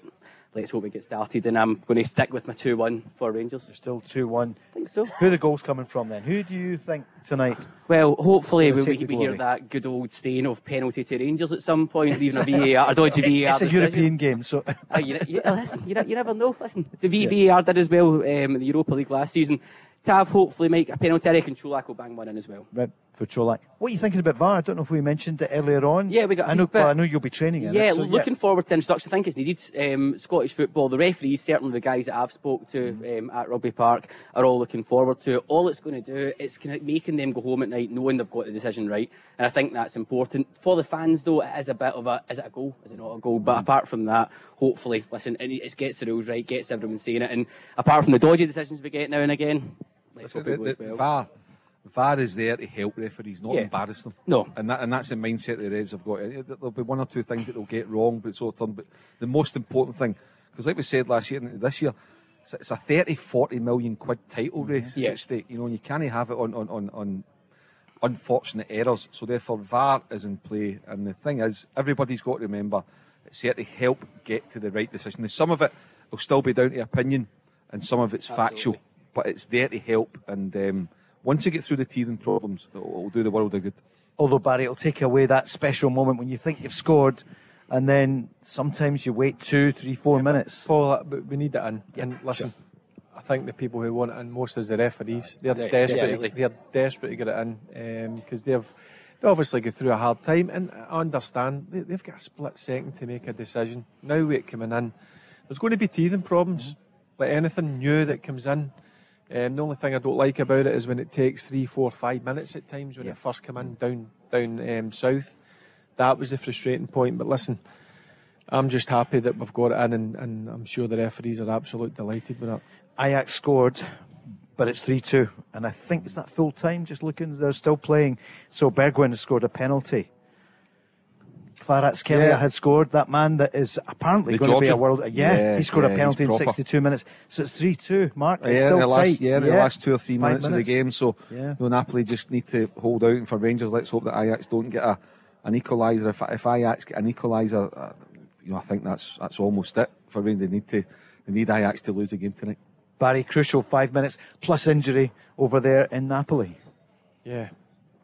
Let's hope we get started, and I'm going to stick with my 2 1 for Rangers. Still 2 1. I think so. Who are the goals coming from then? Who do you think tonight? Well, hopefully we, we, we hear that good old stain of penalty to Rangers at some point, even a VAR, a dodgy VAR. It's a decision. European game, so Uh, you, you, listen, you, you never know. Listen, the v, VAR did as well um, in the Europa League last season. Tav hopefully make a penalty. I reckon Colak will bang one in as well. Right, for Colak. What are you thinking about VAR? I don't know if we mentioned it earlier on. Yeah, we got a I know. bit- Well, I know you'll be training in yeah, it. so looking forward to introduction. I think it's needed. Um, Scottish football, the referees, certainly the guys that I've spoke to Mm-hmm. um, at Rugby Park, are all looking forward to. it. All it's going to do, is kind of making them go home at night knowing they've got the decision right, and I think that's important for the fans. Though it is a bit of a, is it a goal? Is it not a goal? But apart from that, hopefully, listen, it, it gets the rules right, gets everyone saying it, and apart from the dodgy decisions we get now and again, let's Listen, hope it the, goes the well. VAR, VAR is there to help referees, not Yeah. embarrass them. No. and that and that's the mindset the Reds have got. Uh, There'll be one or two things that they'll get wrong, but it's all done. But the most important thing, because like we said last year and this year, it's, a 30, 40 million quid title race Yeah. at stake. You know, and you can't have it on on, on, on unfortunate errors. So therefore, VAR is in play. And the thing is, everybody's got to remember it's here to help get to the right decision. And some of it will still be down to opinion, and some of it's factual, but it's there to help. And um, once you get through the teething problems, it'll, it'll do the world a good. Although Barry, it'll take away that special moment when you think you've scored, and then sometimes you wait two, three, four minutes. Paul, uh, but we need it in. and listen, I think the people who want it in most is the referees. They're Yeah, desperate. definitely. They're desperate to get it in because they've they obviously go through a hard time, and I understand they, they've got a split second to make a decision. Now with it coming in, there's going to be teething problems. Like anything new that comes in. Um, the only thing I don't like about it is when it takes three, four, five minutes at times when it first come in down down um, south. That was the frustrating point. But listen, I'm just happy that we've got it in, and, and I'm sure the referees are absolutely delighted with that. Ajax scored, but it's 3 2. And I think it's that full time, just looking, they're still playing. So Bergwijn has scored a penalty Kvaratskhelia Yeah. had scored. That man that is apparently The going to be a world. Yeah, Yeah, he scored yeah, a penalty in 62 minutes. So it's 3 2. Mark, it's yeah, still the last, tight. yeah, in the last two or three Five minutes, of the game. So Yeah. you know, Napoli just need to hold out. And for Rangers, let's hope that Ajax don't get a an equaliser. If, if Ajax get an equaliser, uh, you know, I think that's that's almost it for Rangers. They need to they need Ajax to lose the game tonight. Barry, crucial five minutes plus injury over there in Napoli. Yeah.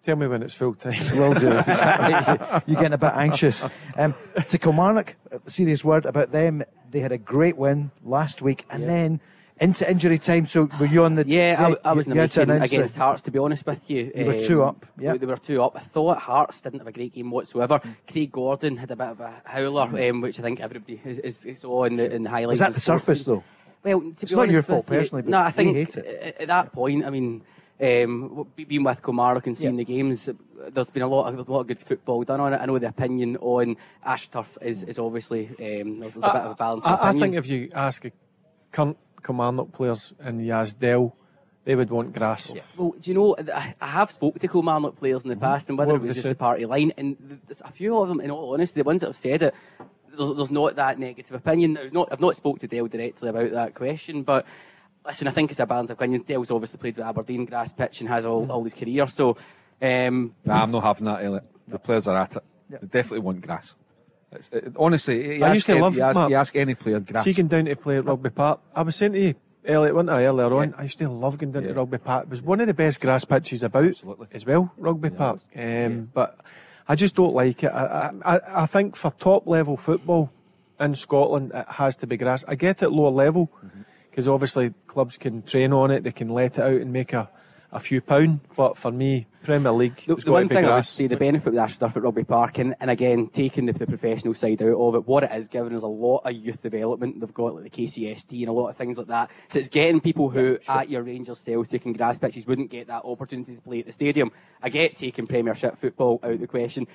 Tell me when it's full time. Will do. Exactly. You're getting a bit anxious. Um, to Kilmarnock, a serious word about them. They had a great win last week and then into injury time. So were you on the. Yeah, I was in the had to making announce against that- Hearts, to be honest with you. You were two Um, up, yeah. They were two up. I thought Hearts didn't have a great game whatsoever. Craig Gordon had a bit of a howler, um, which I think everybody is, is, is saw in the, in the highlights. Was that and the surface, though? Well, to It's be not honest your fault with you- personally, but no, I think hate it. at- at that point, I mean, um, being with Kilmarnock and seeing the games, there's been a lot of a lot of good football done on it. I know the opinion on AstroTurf is, is obviously um, there's, there's a bit of a balance. I, I think if you ask a current Kilmarnock players in Yazdell, they would want grass. Well, do you know, I have spoke to Kilmarnock players in the past, and whether it was just the party line, and there's a few of them, in all honesty, the ones that have said it, there's, there's not that negative opinion. There's not, I've not spoke to Dale directly about that question, but listen, I think it's a balance of opinion. Dale's obviously played with Aberdeen grass pitch and has all, all his career, so um, Nah, I'm not having that, Elliot. The players are at it. They definitely want grass. It's, it, honestly, you I ask, used to any- love you ask, Mark, you ask any player, grass. See, going down to play at Rugby Park. I was saying to you, Elliot, wasn't I, earlier on? I used to love going down to Rugby Park. It was one of the best grass pitches about Absolutely. as well, Rugby Park. Um, But I just don't like it. I, I, I- I think for top level football in Scotland, it has to be grass. I get it lower level because obviously clubs can train on it, they can let it out and make a, a few pound. But for me, Premier League, The, the one thing I would say, the benefit with AstroTurf at Rugby Park, and, and again, taking the, the professional side out of it, what it is giving us a lot of youth development. They've got like the KCST and a lot of things like that. So it's getting people who at your Rangers, Celtic and grass pitches wouldn't get that opportunity to play at the stadium. I get taking Premiership football out of the question.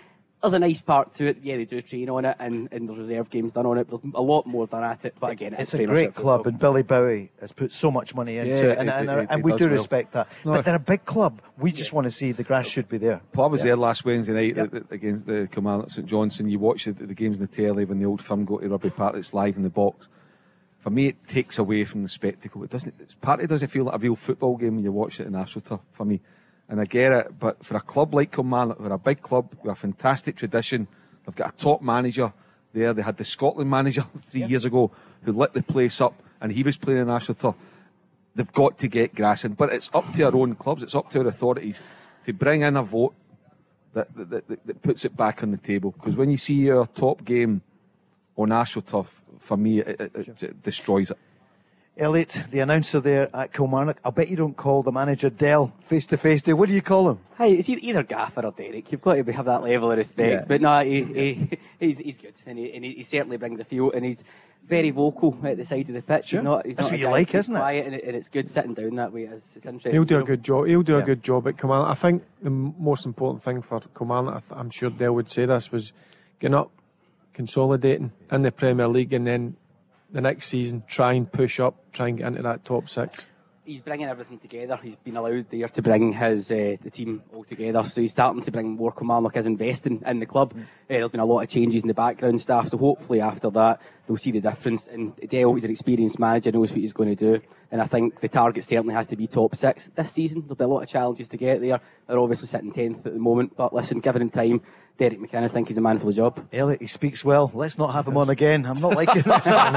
There's a nice part to it. Yeah, they do train on it, and, and there's reserve games done on it. There's a lot more done at it, but again, it's, It's a great club, football. and Billy Bowie has put so much money into Yeah, it, and, he- and, he- and he we do well. respect that. No, but they're a big club. We just want to see the grass should be there. Well, I was Yeah. there last Wednesday night uh, against the Kilmarnock St Johnstone. You watch the, the games in the telly when the old firm go to Rugby Park. It's live in the box. For me, it takes away from the spectacle. It doesn't. It's partly doesn't feel like a real football game when you watch it in AstroTurf. For me, and I get it. But for a club like Kilmarnock, we're a big club with a fantastic tradition. They've got a top manager there. They had the Scotland manager three years ago who lit the place up, and he was playing in AstroTurf they've got to get grass in. But it's up to our own clubs, it's up to our authorities to bring in a vote that, that, that, that puts it back on the table. Because when you see your top game on AstroTurf, for me, it, it, it, it destroys it. Elliot, the announcer there at Kilmarnock, I'll bet you don't call the manager Dell face to face. Do what do you call him? Hi, it's either Gaffer or Derek. You've got to have that level of respect. Yeah. But no, he, he, he's, he's good, and, he, and he, he certainly brings a few, and he's very vocal at the side of the pitch. Sure. He's not. He's That's not what a you like, isn't it? quiet, And, it, and it's good sitting down that way. It's, it's interesting. He'll do a good job. He'll do Yeah. a good job at Kilmarnock. I think the most important thing for Kilmarnock, I th- I'm sure Dell would say this, was getting up, consolidating in the Premier League, and then the next season try and push up, try and get into that top six. He's bringing everything together. He's been allowed there to bring his uh, the team all together. So he's starting to bring more Kilmarnock is investing in the club. Uh, there's been a lot of changes in the background staff. So hopefully after that they'll see the difference. And Dale, he's an experienced manager, knows what he's going to do. And I think the target certainly has to be top six this season. There'll be a lot of challenges to get there. They're obviously sitting tenth at the moment, but listen, given him time, Derek McInnes think he's a man for the job. Elliot, he speaks well. Let's not have him on again. I'm not liking this. I'm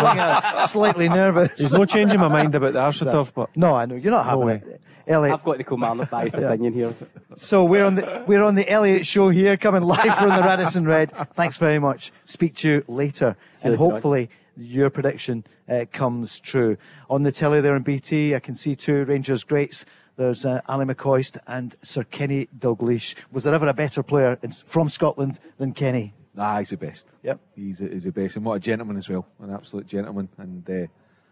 feeling, slightly nervous. He's not changing my mind about the AstroTurf, but No, I know you're not having way. it. Elliot, I've got the Kilmarnock biased Yeah. opinion here. So we're on the we're on the Elliot show here, coming live from the Radisson Red. Thanks very much. Speak to you later, See and later on. hopefully your prediction uh, comes true. On the telly there in BT, I can see two Rangers greats. There's uh, Ally McCoist and Sir Kenny Dalglish. Was there ever a better player in, from Scotland than Kenny? Ah, he's the best. Yep. He's, he's the best. And what a gentleman as well. An absolute gentleman. And uh,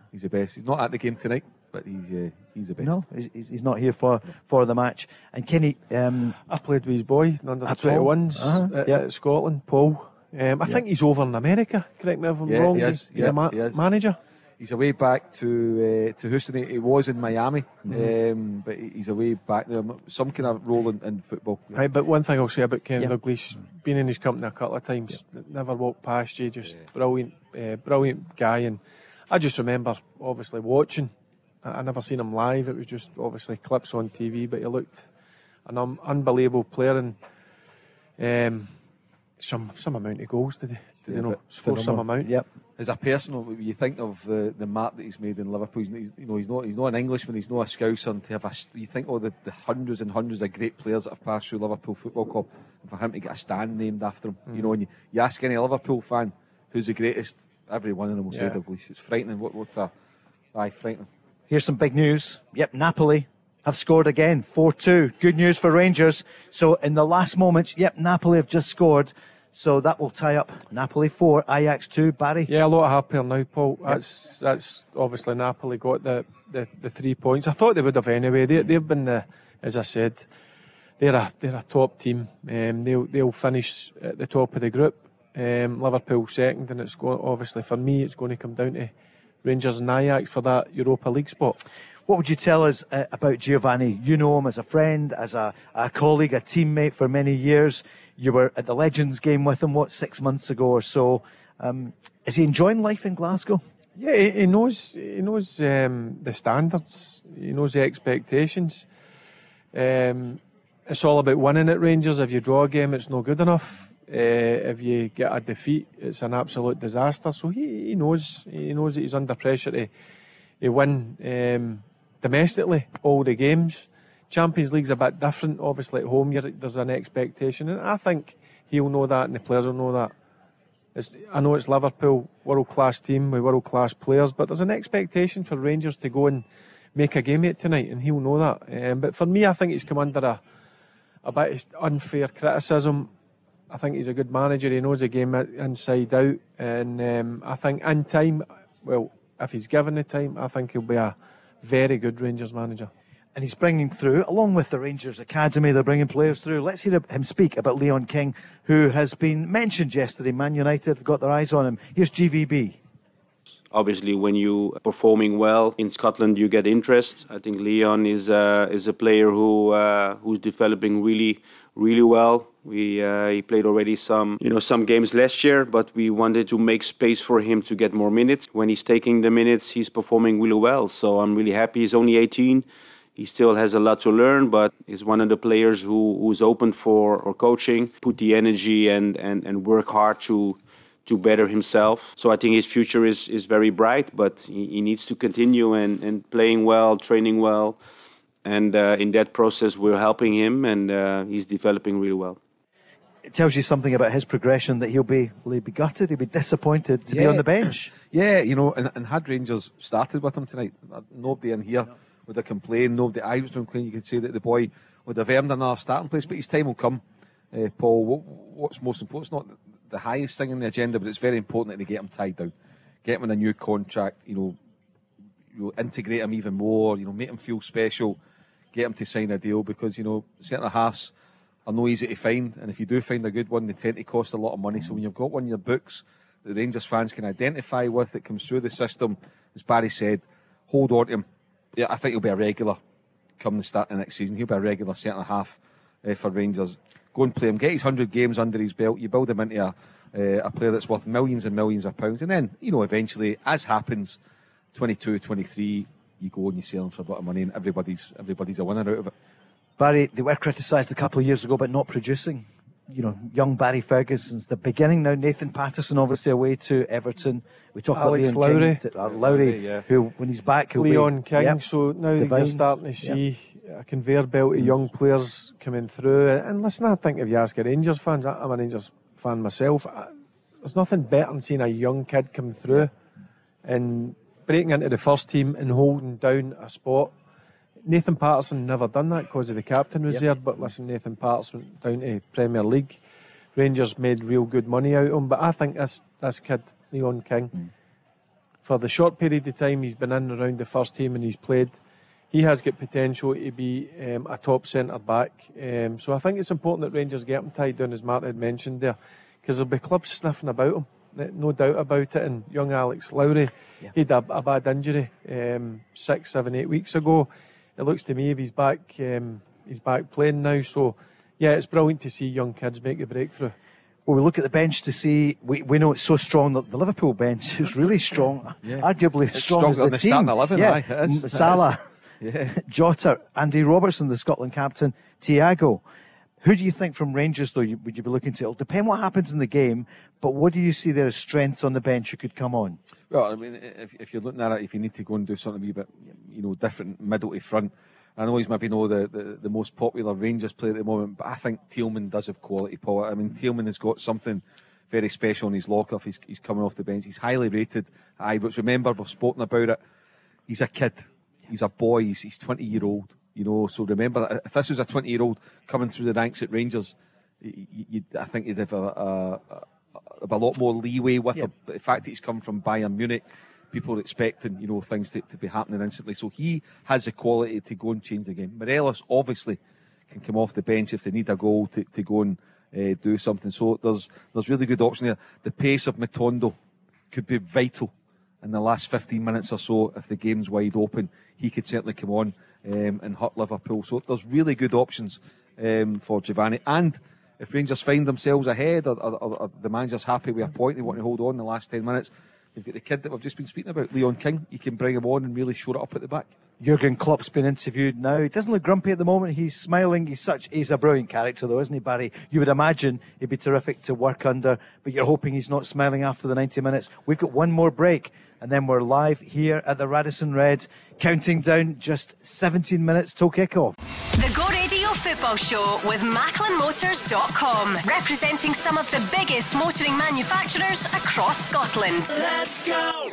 he's the best. He's not at the game tonight, but he's uh, he's the best. No, he's, he's he's not here for, for the match. And Kenny, um, I played with his boy, under the At 21s Uh-huh, at, yeah. at Scotland, Paul. Um, I think he's over in America, correct me if I'm Yeah, wrong. he He's, is. he's Yeah, a ma- he is. manager. He's away back to uh, to Houston. He, he was in Miami, Mhm. um, but he- he's away back there. Some kind of role in, in football. Right, but one thing I'll say about Ken Yeah. Dalglish, been in his company a couple of times, never walked past you, just brilliant, uh, brilliant guy. And I just remember, obviously, watching. I, I never seen him live. It was just obviously clips on TV, but he looked an um, unbelievable player and um, some some amount of goals did he? Did he not score some amount? Yep. As a personal, you think of the, the mark that he's made in Liverpool. He's, he's- you know, he's not he's not an Englishman. He's not a Scouser. And to have a, you think of the, the hundreds and hundreds of great players that have passed through Liverpool Football Club, and for him to get a stand named after him. You know, mm. and you, you ask any Liverpool fan who's the greatest, every one of them will say Yeah. Dalglish. It's frightening. What what a aye, frightening. Here's some big news. Yep, Napoli have scored again, 4 2. Good news for Rangers. So, in the last moments, yep, Napoli have just scored. So, that will tie up Napoli 4, Ajax 2. Barry? Yeah, a lot happier now, Paul. That's that's obviously Napoli got the, the, the three points. I thought they would have anyway. They, they've been the, as I said, they're a they're a top team. Um, they'll they'll finish at the top of the group. Um, Liverpool second, and it's going obviously for me it's going to come down to Rangers and Ajax for that Europa League spot. What would you tell us uh, about Giovanni? You know him as a friend, as a, a colleague, a teammate for many years. You were at the Legends game with him, what, six months ago or so. Um, is he enjoying life in Glasgow? Yeah, he, he knows he knows um, the standards. He knows the expectations. Um, it's all about winning at Rangers. If you draw a game, it's no good enough. Uh, if you get a defeat, it's an absolute disaster. So he, he knows he knows that he's under pressure to, to win um, domestically all the games. Champions League's a bit different. Obviously, at home, there's an expectation, and I think he'll know that, and the players will know that. It's, I know it's Liverpool, world class team with world class players, but there's an expectation for Rangers to go and make a game it tonight, and he'll know that. Um, but for me, I think he's come under a, a bit of unfair criticism. I think he's a good manager. He knows the game inside out, and um, I think in time, well, if he's given the time, I think he'll be a very good Rangers manager. And he's bringing through, along with the Rangers Academy, they're bringing players through. Let's hear him speak about Leon King, who has been mentioned yesterday. Man United have got their eyes on him. Here's GVB. Obviously, when you are performing well in Scotland, you get interest. I think Leon is uh, is a player who uh, who's developing really really well. We uh, he played already some you know some games last year, but we wanted to make space for him to get more minutes. When he's taking the minutes, he's performing really well. So I'm really happy. He's only 18. He still has a lot to learn, but he's one of the players who who's open for or coaching, put the energy and and and work hard to to better himself. So I think his future is, is very bright, but he, he needs to continue and, and playing well, training well. And uh, in that process, we're helping him, and uh, he's developing really well. It tells you something about his progression that he'll be, will he be gutted, he'll be disappointed to be on the bench. Yeah, you know, and, and had Rangers started with him tonight, uh, nobody in here would have complained. Nobody I was complain. You could say that the boy would have earned another starting place, but his time will come. Uh, Paul, what, what's most important? It's not the highest thing in the agenda, but it's very important that they get him tied down, get him in a new contract. You know, you integrate him even more. You know, make him feel special, get him to sign a deal because you know centre halves are no easy to find, and if you do find a good one, they tend to cost a lot of money. So when you've got one in your books the Rangers fans can identify with, that comes through the system, as Barry said, hold on to him. Yeah, I think he'll be a regular come the start of next season. He'll be a regular centre half uh, for Rangers. Go and play him, get his hundred games under his belt. You build him into a uh, a player that's worth millions and millions of pounds, and then you know eventually, as happens, 22, 23, you go and you sell him for a lot of money, and everybody's everybody's a winner out of it. Barry, they were criticised a couple of years ago about not producing. You know, young Barry Ferguson's the beginning now. Nathan Patterson, obviously, away to Everton. We talk Alex about Leon Lowry. King, uh, Lowry, yeah. who, when he's back, he'll Leon be, King. Yep, So now divine. you're starting to see a conveyor belt of young players coming through. And listen, I think if you ask a Rangers fans, I'm a Rangers fan myself. I, there's nothing better than seeing a young kid come through and breaking into the first team and holding down a spot. Nathan Patterson never done that because of the captain was Yep. there. But listen, Nathan Patterson went down to Premier League. Rangers made real good money out of him. But I think this this kid, Leon King, for the short period of time he's been in and around the first team and he's played, he has got potential to be um, a top centre back. Um, so I think it's important that Rangers get him tied down, as Martin had mentioned there, because there'll be clubs sniffing about him. no doubt about it. And young Alex Lowry, yeah. he had a, a bad injury um, six, seven, eight weeks ago. It looks to me if he's back, um, he's back playing now. So, yeah, it's brilliant to see young kids make a breakthrough. Well, we look at the bench to see. We, we know it's so strong that the Liverpool bench is really strong, yeah. arguably as strong as the, the team. Starting 11, yeah, aye, it is. Salah, yeah. Jota, Andy Robertson, the Scotland captain, Thiago. Who do you think from Rangers, though, would you be looking to? It'll depend what happens in the game, but what do you see there as strengths on the bench who could come on? Well, I mean, if, if you're looking at it, if you need to go and do something a bit, you know, different middle to front, I know he's maybe not the, the, the, most popular Rangers player at the moment, but I think Tillman does have quality, Paul. I mean, Tillman has got something very special in his lock-off. He's, he's coming off the bench. He's highly rated at Ibrox. Remember, we've spoken about it. He's a kid. He's a boy. He's, he's 20 year old. You know, so remember, if this was a 20 year old coming through the ranks at Rangers, you, I think he'd have a, a, a, a lot more leeway with yeah. the fact that he's come from Bayern Munich. People are expecting, you know, things to, to be happening instantly. So he has the quality to go and change the game. Morelos obviously can come off the bench if they need a goal to, to go and uh, do something. So there's there's really good option there. The pace of Matondo could be vital in the last 15 minutes or so if the game's wide open. He could certainly come on um, and hurt Liverpool. So there's really good options um, for Giovanni. And if Rangers find themselves ahead or, or, or, the manager's happy with a point, they want to hold on in the last 10 minutes, they've got the kid that we've just been speaking about, Leon King. You can bring him on and really shore it up at the back. Jurgen Klopp's been interviewed now. He doesn't look grumpy at the moment. He's smiling. He's such he's a brilliant character though, isn't he, Barry? You would imagine he'd be terrific to work under, but you're hoping he's not smiling after the 90 minutes. We've got one more break and then we're live here at the Radisson Red, counting down just 17 minutes till kickoff. The Go Radio Football Show with MacklinMotors.com, representing some of the biggest motoring manufacturers across Scotland. Let's go!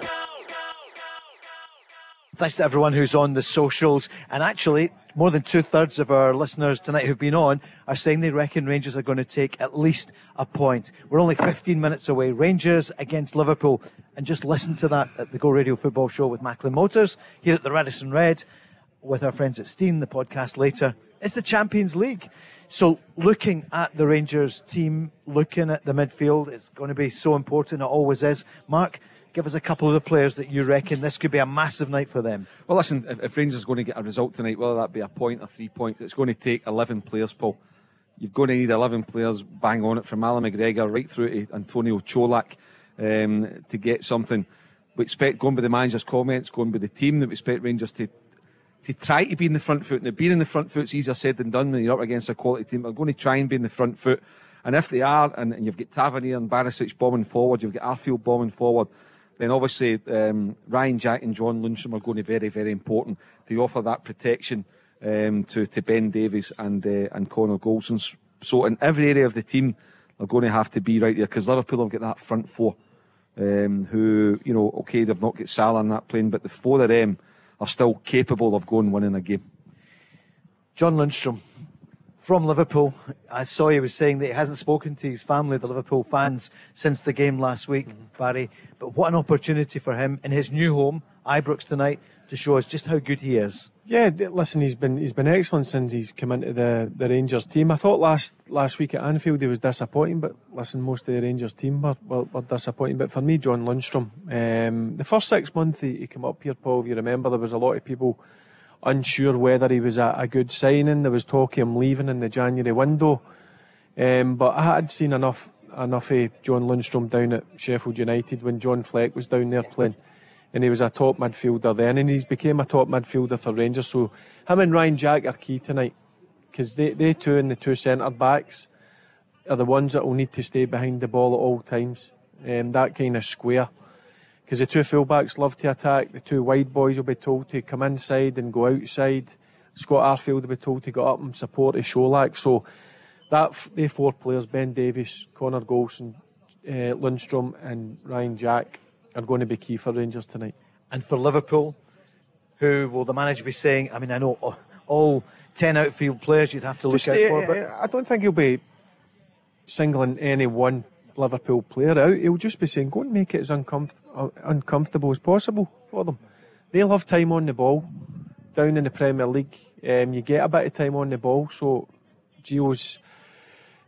Thanks to everyone who's on the socials. And actually, more than two thirds of our listeners tonight who've been on are saying they reckon Rangers are going to take at least a point. We're only 15 minutes away. Rangers against Liverpool. And just listen to that at the Go Radio Football Show with Macklin Motors here at the Radisson Red with our friends at Steen, the podcast later. It's the Champions League. So looking at the Rangers team, looking at the midfield, it's going to be so important. It always is. Mark, give us a couple of the players that you reckon this could be a massive night for them. Well, listen, if, if Rangers are going to get a result tonight, whether that be a point or three points, it's going to take 11 players, Paul. You're going to need 11 players bang on it from Allan McGregor right through to Antonio Colak um, to get something. We expect, going by the manager's comments, going by the team, that we expect Rangers to to try to be in the front foot. Now, being in the front foot is easier said than done when you're up against a quality team. I'm going to try and be in the front foot. And if they are, and, and you've got Tavernier and Barisic bombing forward, you've got Arfield bombing forward, then obviously um, Ryan Jack and John Lundstram are going to be very, very important to offer that protection um, to, to Ben Davies and uh, and Connor Goldson. So in every area of the team, they're going to have to be right there because Liverpool have got that front four, um, who you know, okay, they've not got Salah in that plane, but the four of them are still capable of going winning a game. John Lundstram, from Liverpool. I saw he was saying that he hasn't spoken to his family, the Liverpool fans, since the game last week, mm-hmm. Barry. But what an opportunity for him in his new home, Ibrox tonight, to show us just how good he is. Yeah, listen, he's been he's been excellent since he's come into the, the Rangers team. I thought last last week at Anfield he was disappointing, but listen, most of the Rangers team were, were, were disappointing. But for me, John Lundstram, um, the first six months he, he came up here, Paul, if you remember, there was a lot of people unsure whether he was a, a good signing. There was talk of him leaving in the January window. Um, but I had seen enough enough of John Lundstram down at Sheffield United when John Fleck was down there playing. And he was a top midfielder then, and he's became a top midfielder for Rangers. So him and Ryan Jack are key tonight because they, they two and the two centre backs are the ones that will need to stay behind the ball at all times. Um, that kind of square because the two fullbacks love to attack. The two wide boys will be told to come inside and go outside. Scott Arfield will be told to go up and support his Colak. So that they four players, Ben Davies, Connor Goldson, uh, Lundstram and Ryan Jack, are going to be key for Rangers tonight. And for Liverpool, who will the manager be saying? I mean, I know all 10 outfield players you'd have to look Just, out uh, for, but... I don't think he'll be singling any one Liverpool player out. He'll just be saying, go and make it as uncomf- uh, uncomfortable as possible for them. They'll have time on the ball down in the Premier League. Um, you get a bit of time on the ball, so Gio's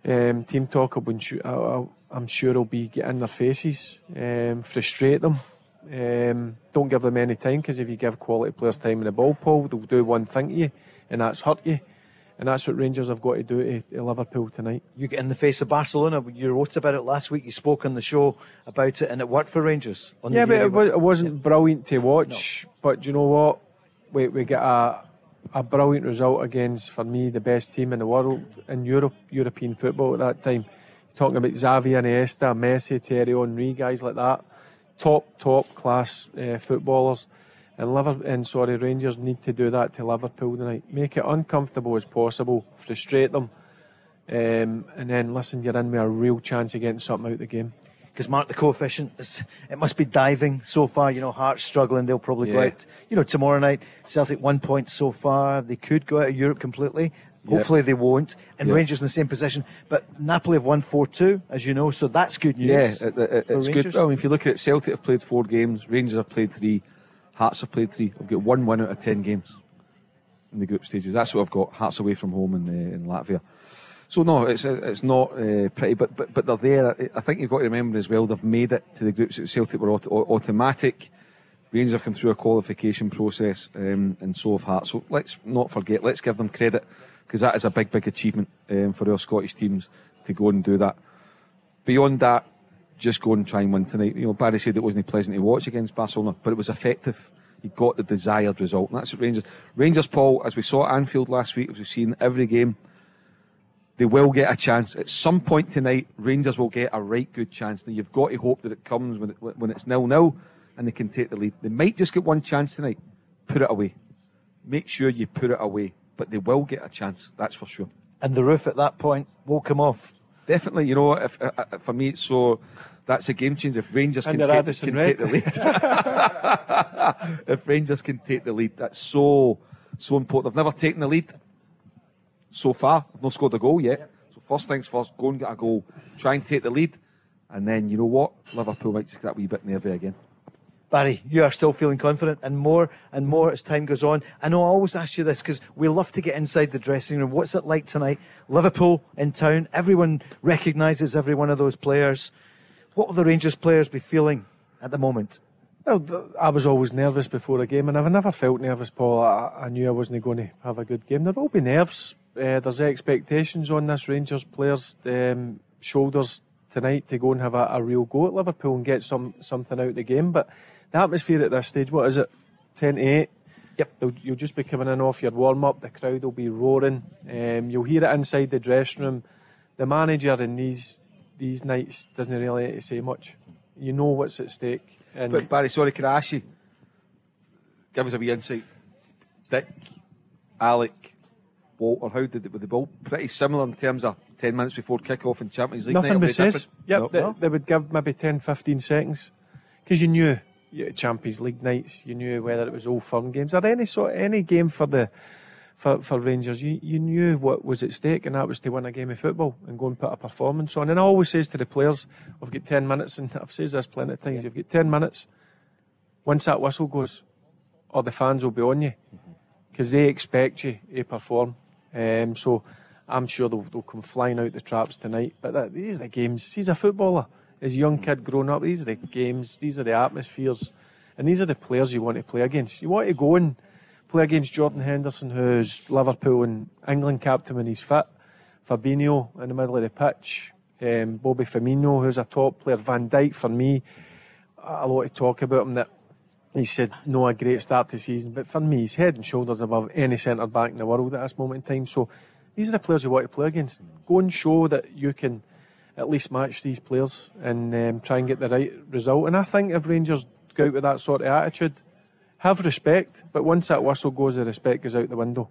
um, team talk I'm sure will be get in their faces, um, frustrate them. Um, don't give them any time because if you give quality players time in the ball, Paul, they'll do one thing to you, and that's hurt you. And that's what Rangers have got to do to, to Liverpool tonight. You get in the face of Barcelona. You wrote about it last week. You spoke on the show about it, and it worked for Rangers. on the yeah, but it, it wasn't brilliant to watch. But do you know what? We we get a a brilliant result against, for me, the best team in the world in Europe, European football at that time. You're talking about Xavi Iniesta, Messi, Thierry Henry, guys like that, top top class uh, footballers. And Liver and sorry, Rangers need to do that to Liverpool tonight. Make it uncomfortable as possible, frustrate them, um, and then listen, you're in with a real chance of getting something out of the game. because Mark, the coefficient, is, it must be diving so far. You know, Hearts struggling. They'll probably go out. You know, tomorrow night, Celtic one point so far. They could go out of Europe completely. Yeah. Hopefully they won't. And Yeah. Rangers in the same position. But Napoli have won 4 2, as you know, so that's good news. Yeah, it, it, it's Rangers. good. Well, if you look at it, Celtic have played four games, Rangers have played three, Hearts have played three. I've got one win out of ten games in the group stages. That's what I've got. Hearts away from home in, uh, in Latvia. So no, it's it's not uh, pretty, but, but but they're there. I- think you've got to remember as well. They've made it to the groups. Celtic were auto- au- automatic. Rangers have come through a qualification process, um, and so have Hearts. So let's not forget. Let's give them credit because that is a big, big achievement um, for our Scottish teams to go and do that. Beyond that, just go and try and win tonight. You know, Barry said it wasn't pleasant to watch against Barcelona, but it was effective. You got the desired result, and that's what Rangers. Rangers, Paul, as we saw at Anfield last week, as we've seen every game, they will get a chance at some point tonight. Rangers will get a right good chance. Now you've got to hope that it comes when it, when it's nil nil, and they can take the lead. They might just get one chance tonight. Put it away. Make sure you put it away, but they will get a chance. That's for sure. And the roof at that point will come off. Definitely, you know, if uh, uh, for me, it's so that's a game changer. If Rangers And can, take, Addison can Red. take the lead, if Rangers can take the lead, that's so so important. They've never taken the lead so far. They've not scored a goal yet. So first things first, go and get a goal, try and take the lead, and then you know what, Liverpool might just get that wee bit nervy again. Barry, you are still feeling confident and more and more as time goes on. I know I always ask you this because we love to get inside the dressing room. What's it like tonight? Liverpool in town. Everyone recognises every one of those players. What will the Rangers players be feeling at the moment? Well, I was always nervous before a game, and I've never felt nervous, Paul. I, I knew I wasn't going to have a good game. There will be nerves. Uh, there's expectations on this Rangers players' um, shoulders tonight to go and have a, a real go at Liverpool and get some something out of the game. But the atmosphere at this stage, what is it? 10 to 8? Yep. You'll, you'll just be coming in off your warm up. The crowd will be roaring. Um, you'll hear it inside the dressing room. The manager in these these nights doesn't really say much. You know what's at stake. And But Barry, sorry, can I ask you? Give us a wee insight. Dick, Alec, Walter, how did it with the ball? Pretty similar in terms of 10 minutes before kick-off in Champions League. Nothing but says. Yep, No? they, they would give maybe 10, 15 seconds. Because you knew Champions League nights, you knew whether it was Old Firm games or any sort any game for the for, for Rangers, you, you knew what was at stake, and that was to win a game of football and go and put a performance on. And I always says to the players, I've got 10 minutes, and I've said this plenty of times, you've got 10 minutes. Once that whistle goes, or the fans will be on you, because they expect you to perform. Um, so I'm sure they'll, they'll come flying out the traps tonight. But that, these are the games. He's a footballer. As a young kid growing up, these are the games, these are the atmospheres, and these are the players you want to play against. You want to go and play against Jordan Henderson, who's Liverpool and England captain when he's fit, Fabinho in the middle of the pitch, um, Bobby Firmino, who's a top player, Van Dijk for me. A lot of talk about him that he said no a great start to the season, but for me, he's head and shoulders above any centre back in the world at this moment in time. So these are the players you want to play against. Go and show that you can at least match these players and um, try and get the right result. And I think if Rangers go out with that sort of attitude, have respect, but once that whistle goes, the respect goes out the window.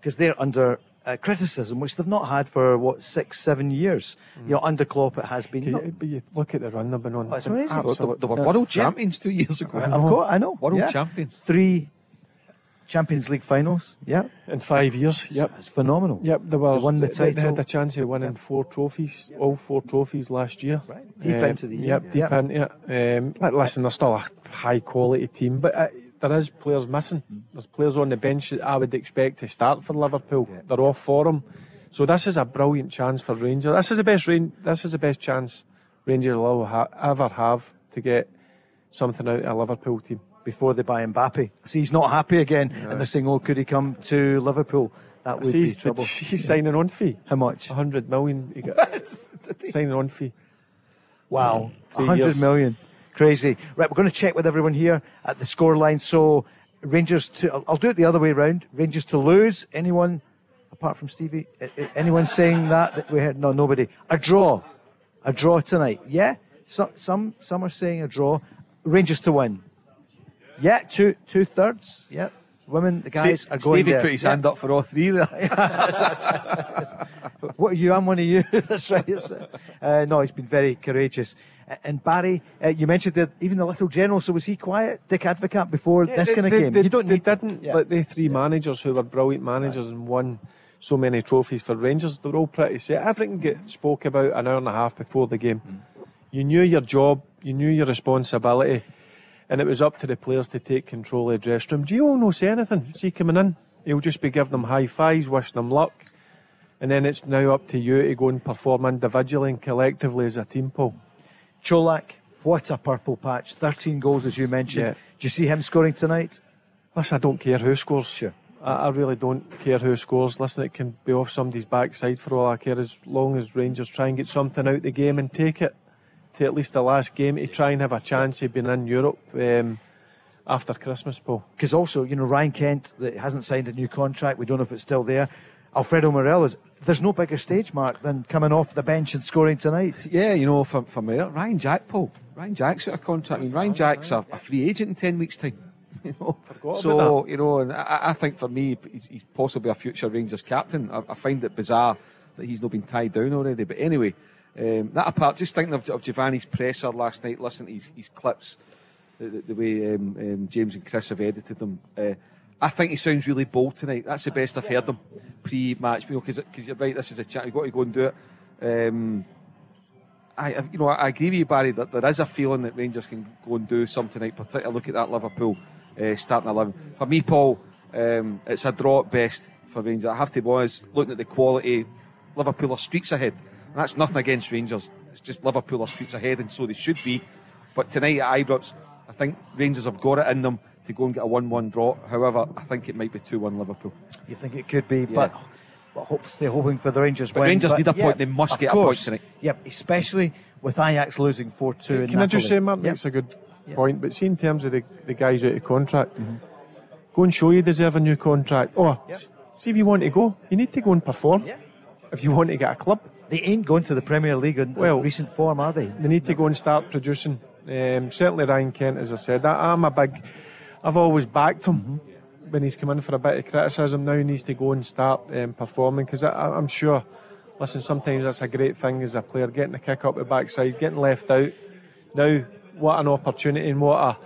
Because they're under uh, criticism, which they've not had for, what, six, seven years. You know, under Klopp it has been. Can you- but you look at the run they've been on. Oh, it's amazing. absolute- They were Yeah. world Yeah. champions two years ago. I've got, I know. World yeah. champions. Three Champions League finals. Yeah. in five years. Yep. It's phenomenal. Yep, they were. They won the they, they had a chance of winning four trophies, all four trophies last year. Right. Deep Um, into the year. Yep, deep Yep. into it. Um, listen, they're still a high quality team, but uh, there is players missing. There's players on the bench that I would expect to start for Liverpool. They're off for them. So this is a brilliant chance for Rangers. This is the best rain. This is the best chance Rangers will ever have to get something out of a Liverpool team. Before they buy Mbappe. See, he's not happy again, No. and they're saying, oh, could he come to Liverpool? That would See, be trouble. he's signing on fee. How much? 100 million. He got signing on fee. Wow, Three 100 Crazy. Right, we're going to check with everyone here at the scoreline. So, Rangers to, I'll- do it the other way round. Rangers to lose. Anyone, apart from Stevie, anyone saying that? that we heard? No, nobody. A draw. A draw tonight. Yeah? So, some, some are saying a draw. Rangers to win. Yeah, two, two thirds. Yeah. Women, the guys See, are going Stevie there. put his Yeah. hand up for all three there. what are you? I'm one of you. That's right. Uh, no, he's been very courageous. And Barry, uh, you mentioned that even the little general. So was he quiet, Dick Advocaat, before this they, kind of they- game? They, you don't they need. didn't. yeah. Like the three managers who were brilliant managers and won so many trophies for Rangers, they were all pretty set. Everything get spoke about an hour and a half before the game. You knew your job, you knew your responsibility, and it was up to the players to take control of the dressing room. Gio no say anything. See coming in, he'll just be giving them high fives, wishing them luck, and then it's now up to you to go and perform individually and collectively as a team, Paul. Colak, what a purple patch! Thirteen goals, as you mentioned. Yeah. Do you see him scoring tonight? Listen, I don't care who scores. Sure. I, I really don't care who scores. Listen, it can be off somebody's backside for all I care, as long as Rangers try and get something out the game and take it to at least the last game to try and have a chance of being in Europe um, after Christmas, Paul. Because also, you know, Ryan Kent that hasn't signed a new contract. We don't know if it's still there. Alfredo Morelos. There's no bigger stage mark than coming off the bench and scoring tonight. Yeah, you know, for, for me, Ryan Jack, Paul. Ryan Jack's out of contract. I mean, Ryan Jack's a, a free agent in 10 weeks' time. You know? So, you know, and I, I think for me, he's, he's possibly a future Rangers captain. I, I find it bizarre that he's not been tied down already. But anyway, um, that apart, just thinking of, of Giovanni's presser last night, listen to his, his clips, the, the, way um, um, James and Chris have edited them. Uh, I think he sounds really bold tonight. That's the best I've heard him pre-match, because you're right. This is a chat. You've got to go and do it. Um, I, I- you know, I agree with you, Barry, that there is a feeling that Rangers can go and do something tonight. Particularly look at that Liverpool uh, starting eleven. For me, Paul, um, it's a draw at best for Rangers. I have to be honest. Looking at the quality, Liverpool are streets ahead, and that's nothing against Rangers. It's just Liverpool are streets ahead, and so they should be. But tonight at Ibrox, I think Rangers have got it in them to go and get a one-one draw. However, I think it might be two-one Liverpool. You think it could be, but well, hopefully hoping for the Rangers But win. Rangers need a point. They must of get a point tonight. Yep, especially with Ajax losing 4 2 Can I just say, Mark, makes a good point, but see, in terms of the, the guys out of contract, Mm-hmm. go and show you deserve a new contract. Or s- see if you want to go, you need to go and perform. If you want to get a club, They ain't going to the Premier League in Well- recent form, are they? they need to go and start producing. Um, certainly Ryan Kent, as I said, I, I'm a big. I've always backed him Mm-hmm. when he's come in for a bit of criticism. Now he needs to go and start um, performing because I'm sure. Listen, sometimes that's a great thing as a player getting a kick up the backside, getting left out. Now, what an opportunity and what a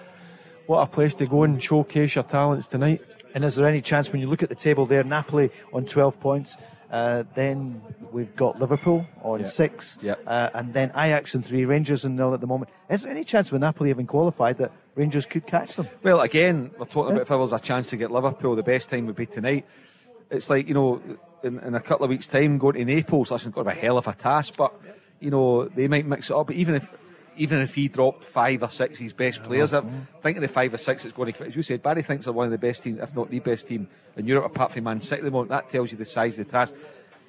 what a place to go and showcase your talents tonight. And is there any chance when you look at the table there, Napoli on 12 points, uh, then we've got Liverpool on Yeah. six, Yeah. uh, and then Ajax and three, Rangers and nil at the moment. Is there any chance with Napoli having qualified that Rangers could catch them? Well, again, we're talking about if there was a chance to get Liverpool, the best time would be tonight. It's like, you know, in, in a couple of weeks' time, going to Naples, listen, got to be a hell of a task, but, you know, they might mix it up. But even if even if he dropped five or six of his best players, I'm thinking the five or six that's going to, as you said, Barry thinks they're one of the best teams, if not the best team in Europe, apart from Man City at the moment. That tells you the size of the task.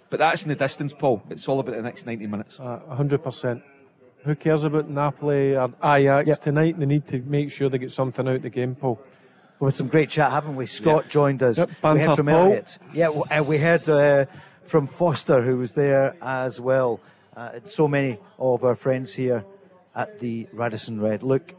But that's in the distance, Paul. It's all about the next 90 minutes. A hundred percent. Who cares about Napoli or Ajax tonight? They need to make sure they get something out of the game, Paul. We've had some great chat, haven't we? Scott joined us. Yep, we heard from Paul. Elliot. Yeah, w- uh, we heard uh, from Foster, who was there as well. Uh, so many of our friends here at the Radisson Red. Look,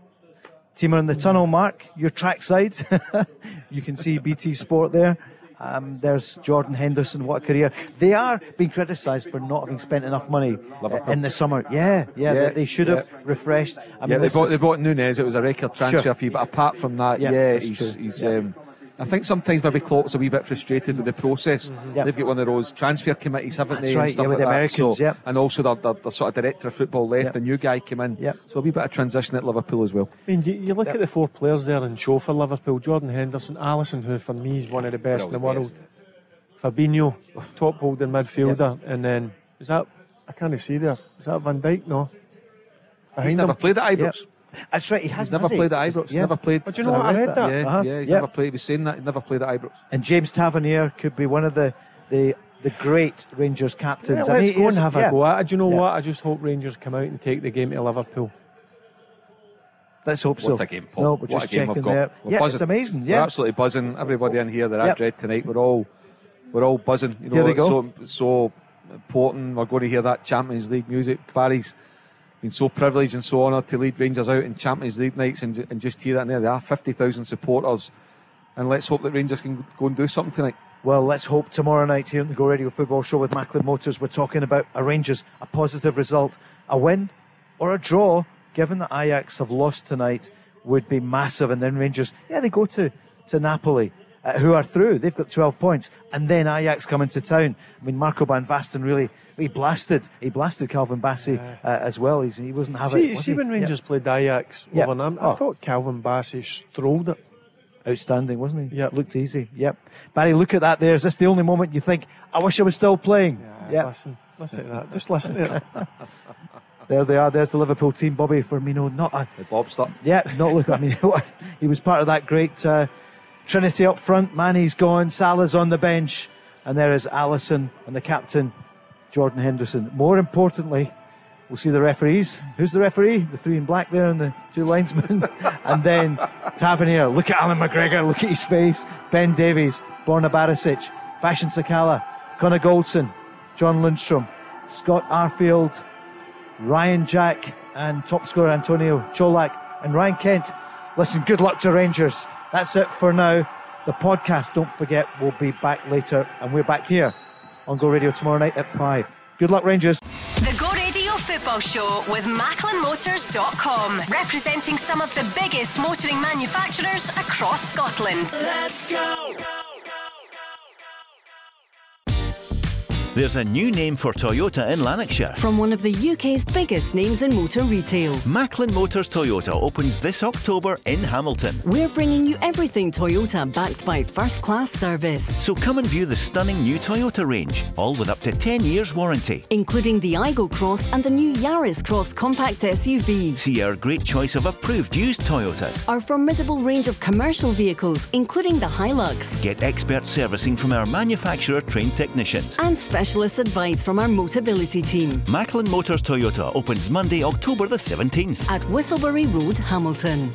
team are in the tunnel, Mark. Your trackside. you can see BT Sport there. Um, there's Jordan Henderson. What a career! They are being criticised for not having spent enough money uh, in the summer. Yeah, yeah, Yeah, they, they should have refreshed. I yeah, mean, they bought, is- they bought Nunez. It was a record transfer Sure. fee, but apart from that, Yeah, yeah, he's, he's Yeah. um, I think sometimes maybe Klopp's a wee bit frustrated with the process. Mm-hmm. Yeah. They've got one of those transfer committees, haven't That's they? right, and stuff yeah, with like the that. Americans, So- yep. And also the, the, the sort of director of football left, Yep. a new guy came in. Yep. So a wee bit of transition at Liverpool as well. I mean, you, you look at the four players there in show for Liverpool Jordan Henderson, Alisson, who for me is one of the best in the world, Fabinho, top holding midfielder, and then is that, I can't see there, is that Van Dijk? No. He's never played at Ibrox. Yep. That's right. He has He's never played at Ibrox. Yeah. Never played. But do you know what? I read that. Yeah, Uh-huh. yeah. He's Yep. never played. He was saying that. He never played at Ibrox. And James Tavernier could be one of the the, the great Rangers captains. Yeah, I let's he go is- and have yeah. a go at it. Do you know Yeah. what? I just hope Rangers come out and take the game to Liverpool. Let's hope so. What's a game, Paul? No, we're what just a game checking we've got. there. We're yeah, buzzing. it's amazing. We're Yeah, absolutely buzzing. Everybody in here, they're Yep. at Dread tonight. We're all, we're all buzzing. You know, Here they it's go. so so important. We're going to hear that Champions League music. Barry's been so privileged and so honoured to lead Rangers out in Champions League nights, and, and just hear that. And there are, fifty thousand supporters, and let's hope that Rangers can go and do something tonight. Well, let's hope tomorrow night here on the Go Radio Football Show with Macklin Motors, we're talking about a Rangers, a positive result, a win or a draw, given that Ajax have lost tonight, would be massive. And then Rangers, yeah, they go to, to Napoli, uh, who are through. They've got 12 points. And then Ajax come into town. I mean, Marco Van Basten really, he blasted, he blasted Calvin Bassey uh, as well. He's, he wasn't having See, was see he? when Yeah. Rangers played Ajax Yeah. over them, Oh. I thought Calvin Bassey strolled it. Outstanding, wasn't he? Yeah. Looked easy. Yep. Barry, look at that there. Is this the only moment you think, I wish I was still playing? Yeah. Listen, listen to that. Just listen to it. There they are. There's the Liverpool team. Bobby Firmino, not a. The Bobster. Yeah, not look. I mean, he was part of that great uh, Trinity up front. Mané's gone. Salah's on the bench. And there is Alisson and the captain, Jordan Henderson. More importantly, we'll see the referees. Who's the referee? The three in black there and the two linesmen. and then Tavernier. Look at Allan McGregor. Look at his face. Ben Davies, Borna Barisic, Fashion Sakala, Connor Goldson, John Lundstram, Scott Arfield, Ryan Jack, and top scorer Antonio Colak and Ryan Kent. Listen, good luck to Rangers. That's it for now. The podcast, don't forget, will be back later, and we're back here on Go Radio tomorrow night at 5. Good luck, Rangers. The Go Radio Football Show with MacklinMotors.com, representing some of the biggest motoring manufacturers across Scotland. Let's go! There's a new name for Toyota in Lanarkshire. From one of the UK's biggest names in motor retail. Macklin Motors Toyota opens this October in Hamilton. We're bringing you everything Toyota backed by first class service. So come and view the stunning new Toyota range, all with up to 10 years warranty. Including the Aygo Cross and the new Yaris Cross compact SUV. See our great choice of approved used Toyotas. Our formidable range of commercial vehicles, including the Hilux. Get expert servicing from our manufacturer trained technicians. And specialist advice from our Motability team. Macklin Motors Toyota opens Monday, October the 17th. At Whistleberry Road, Hamilton.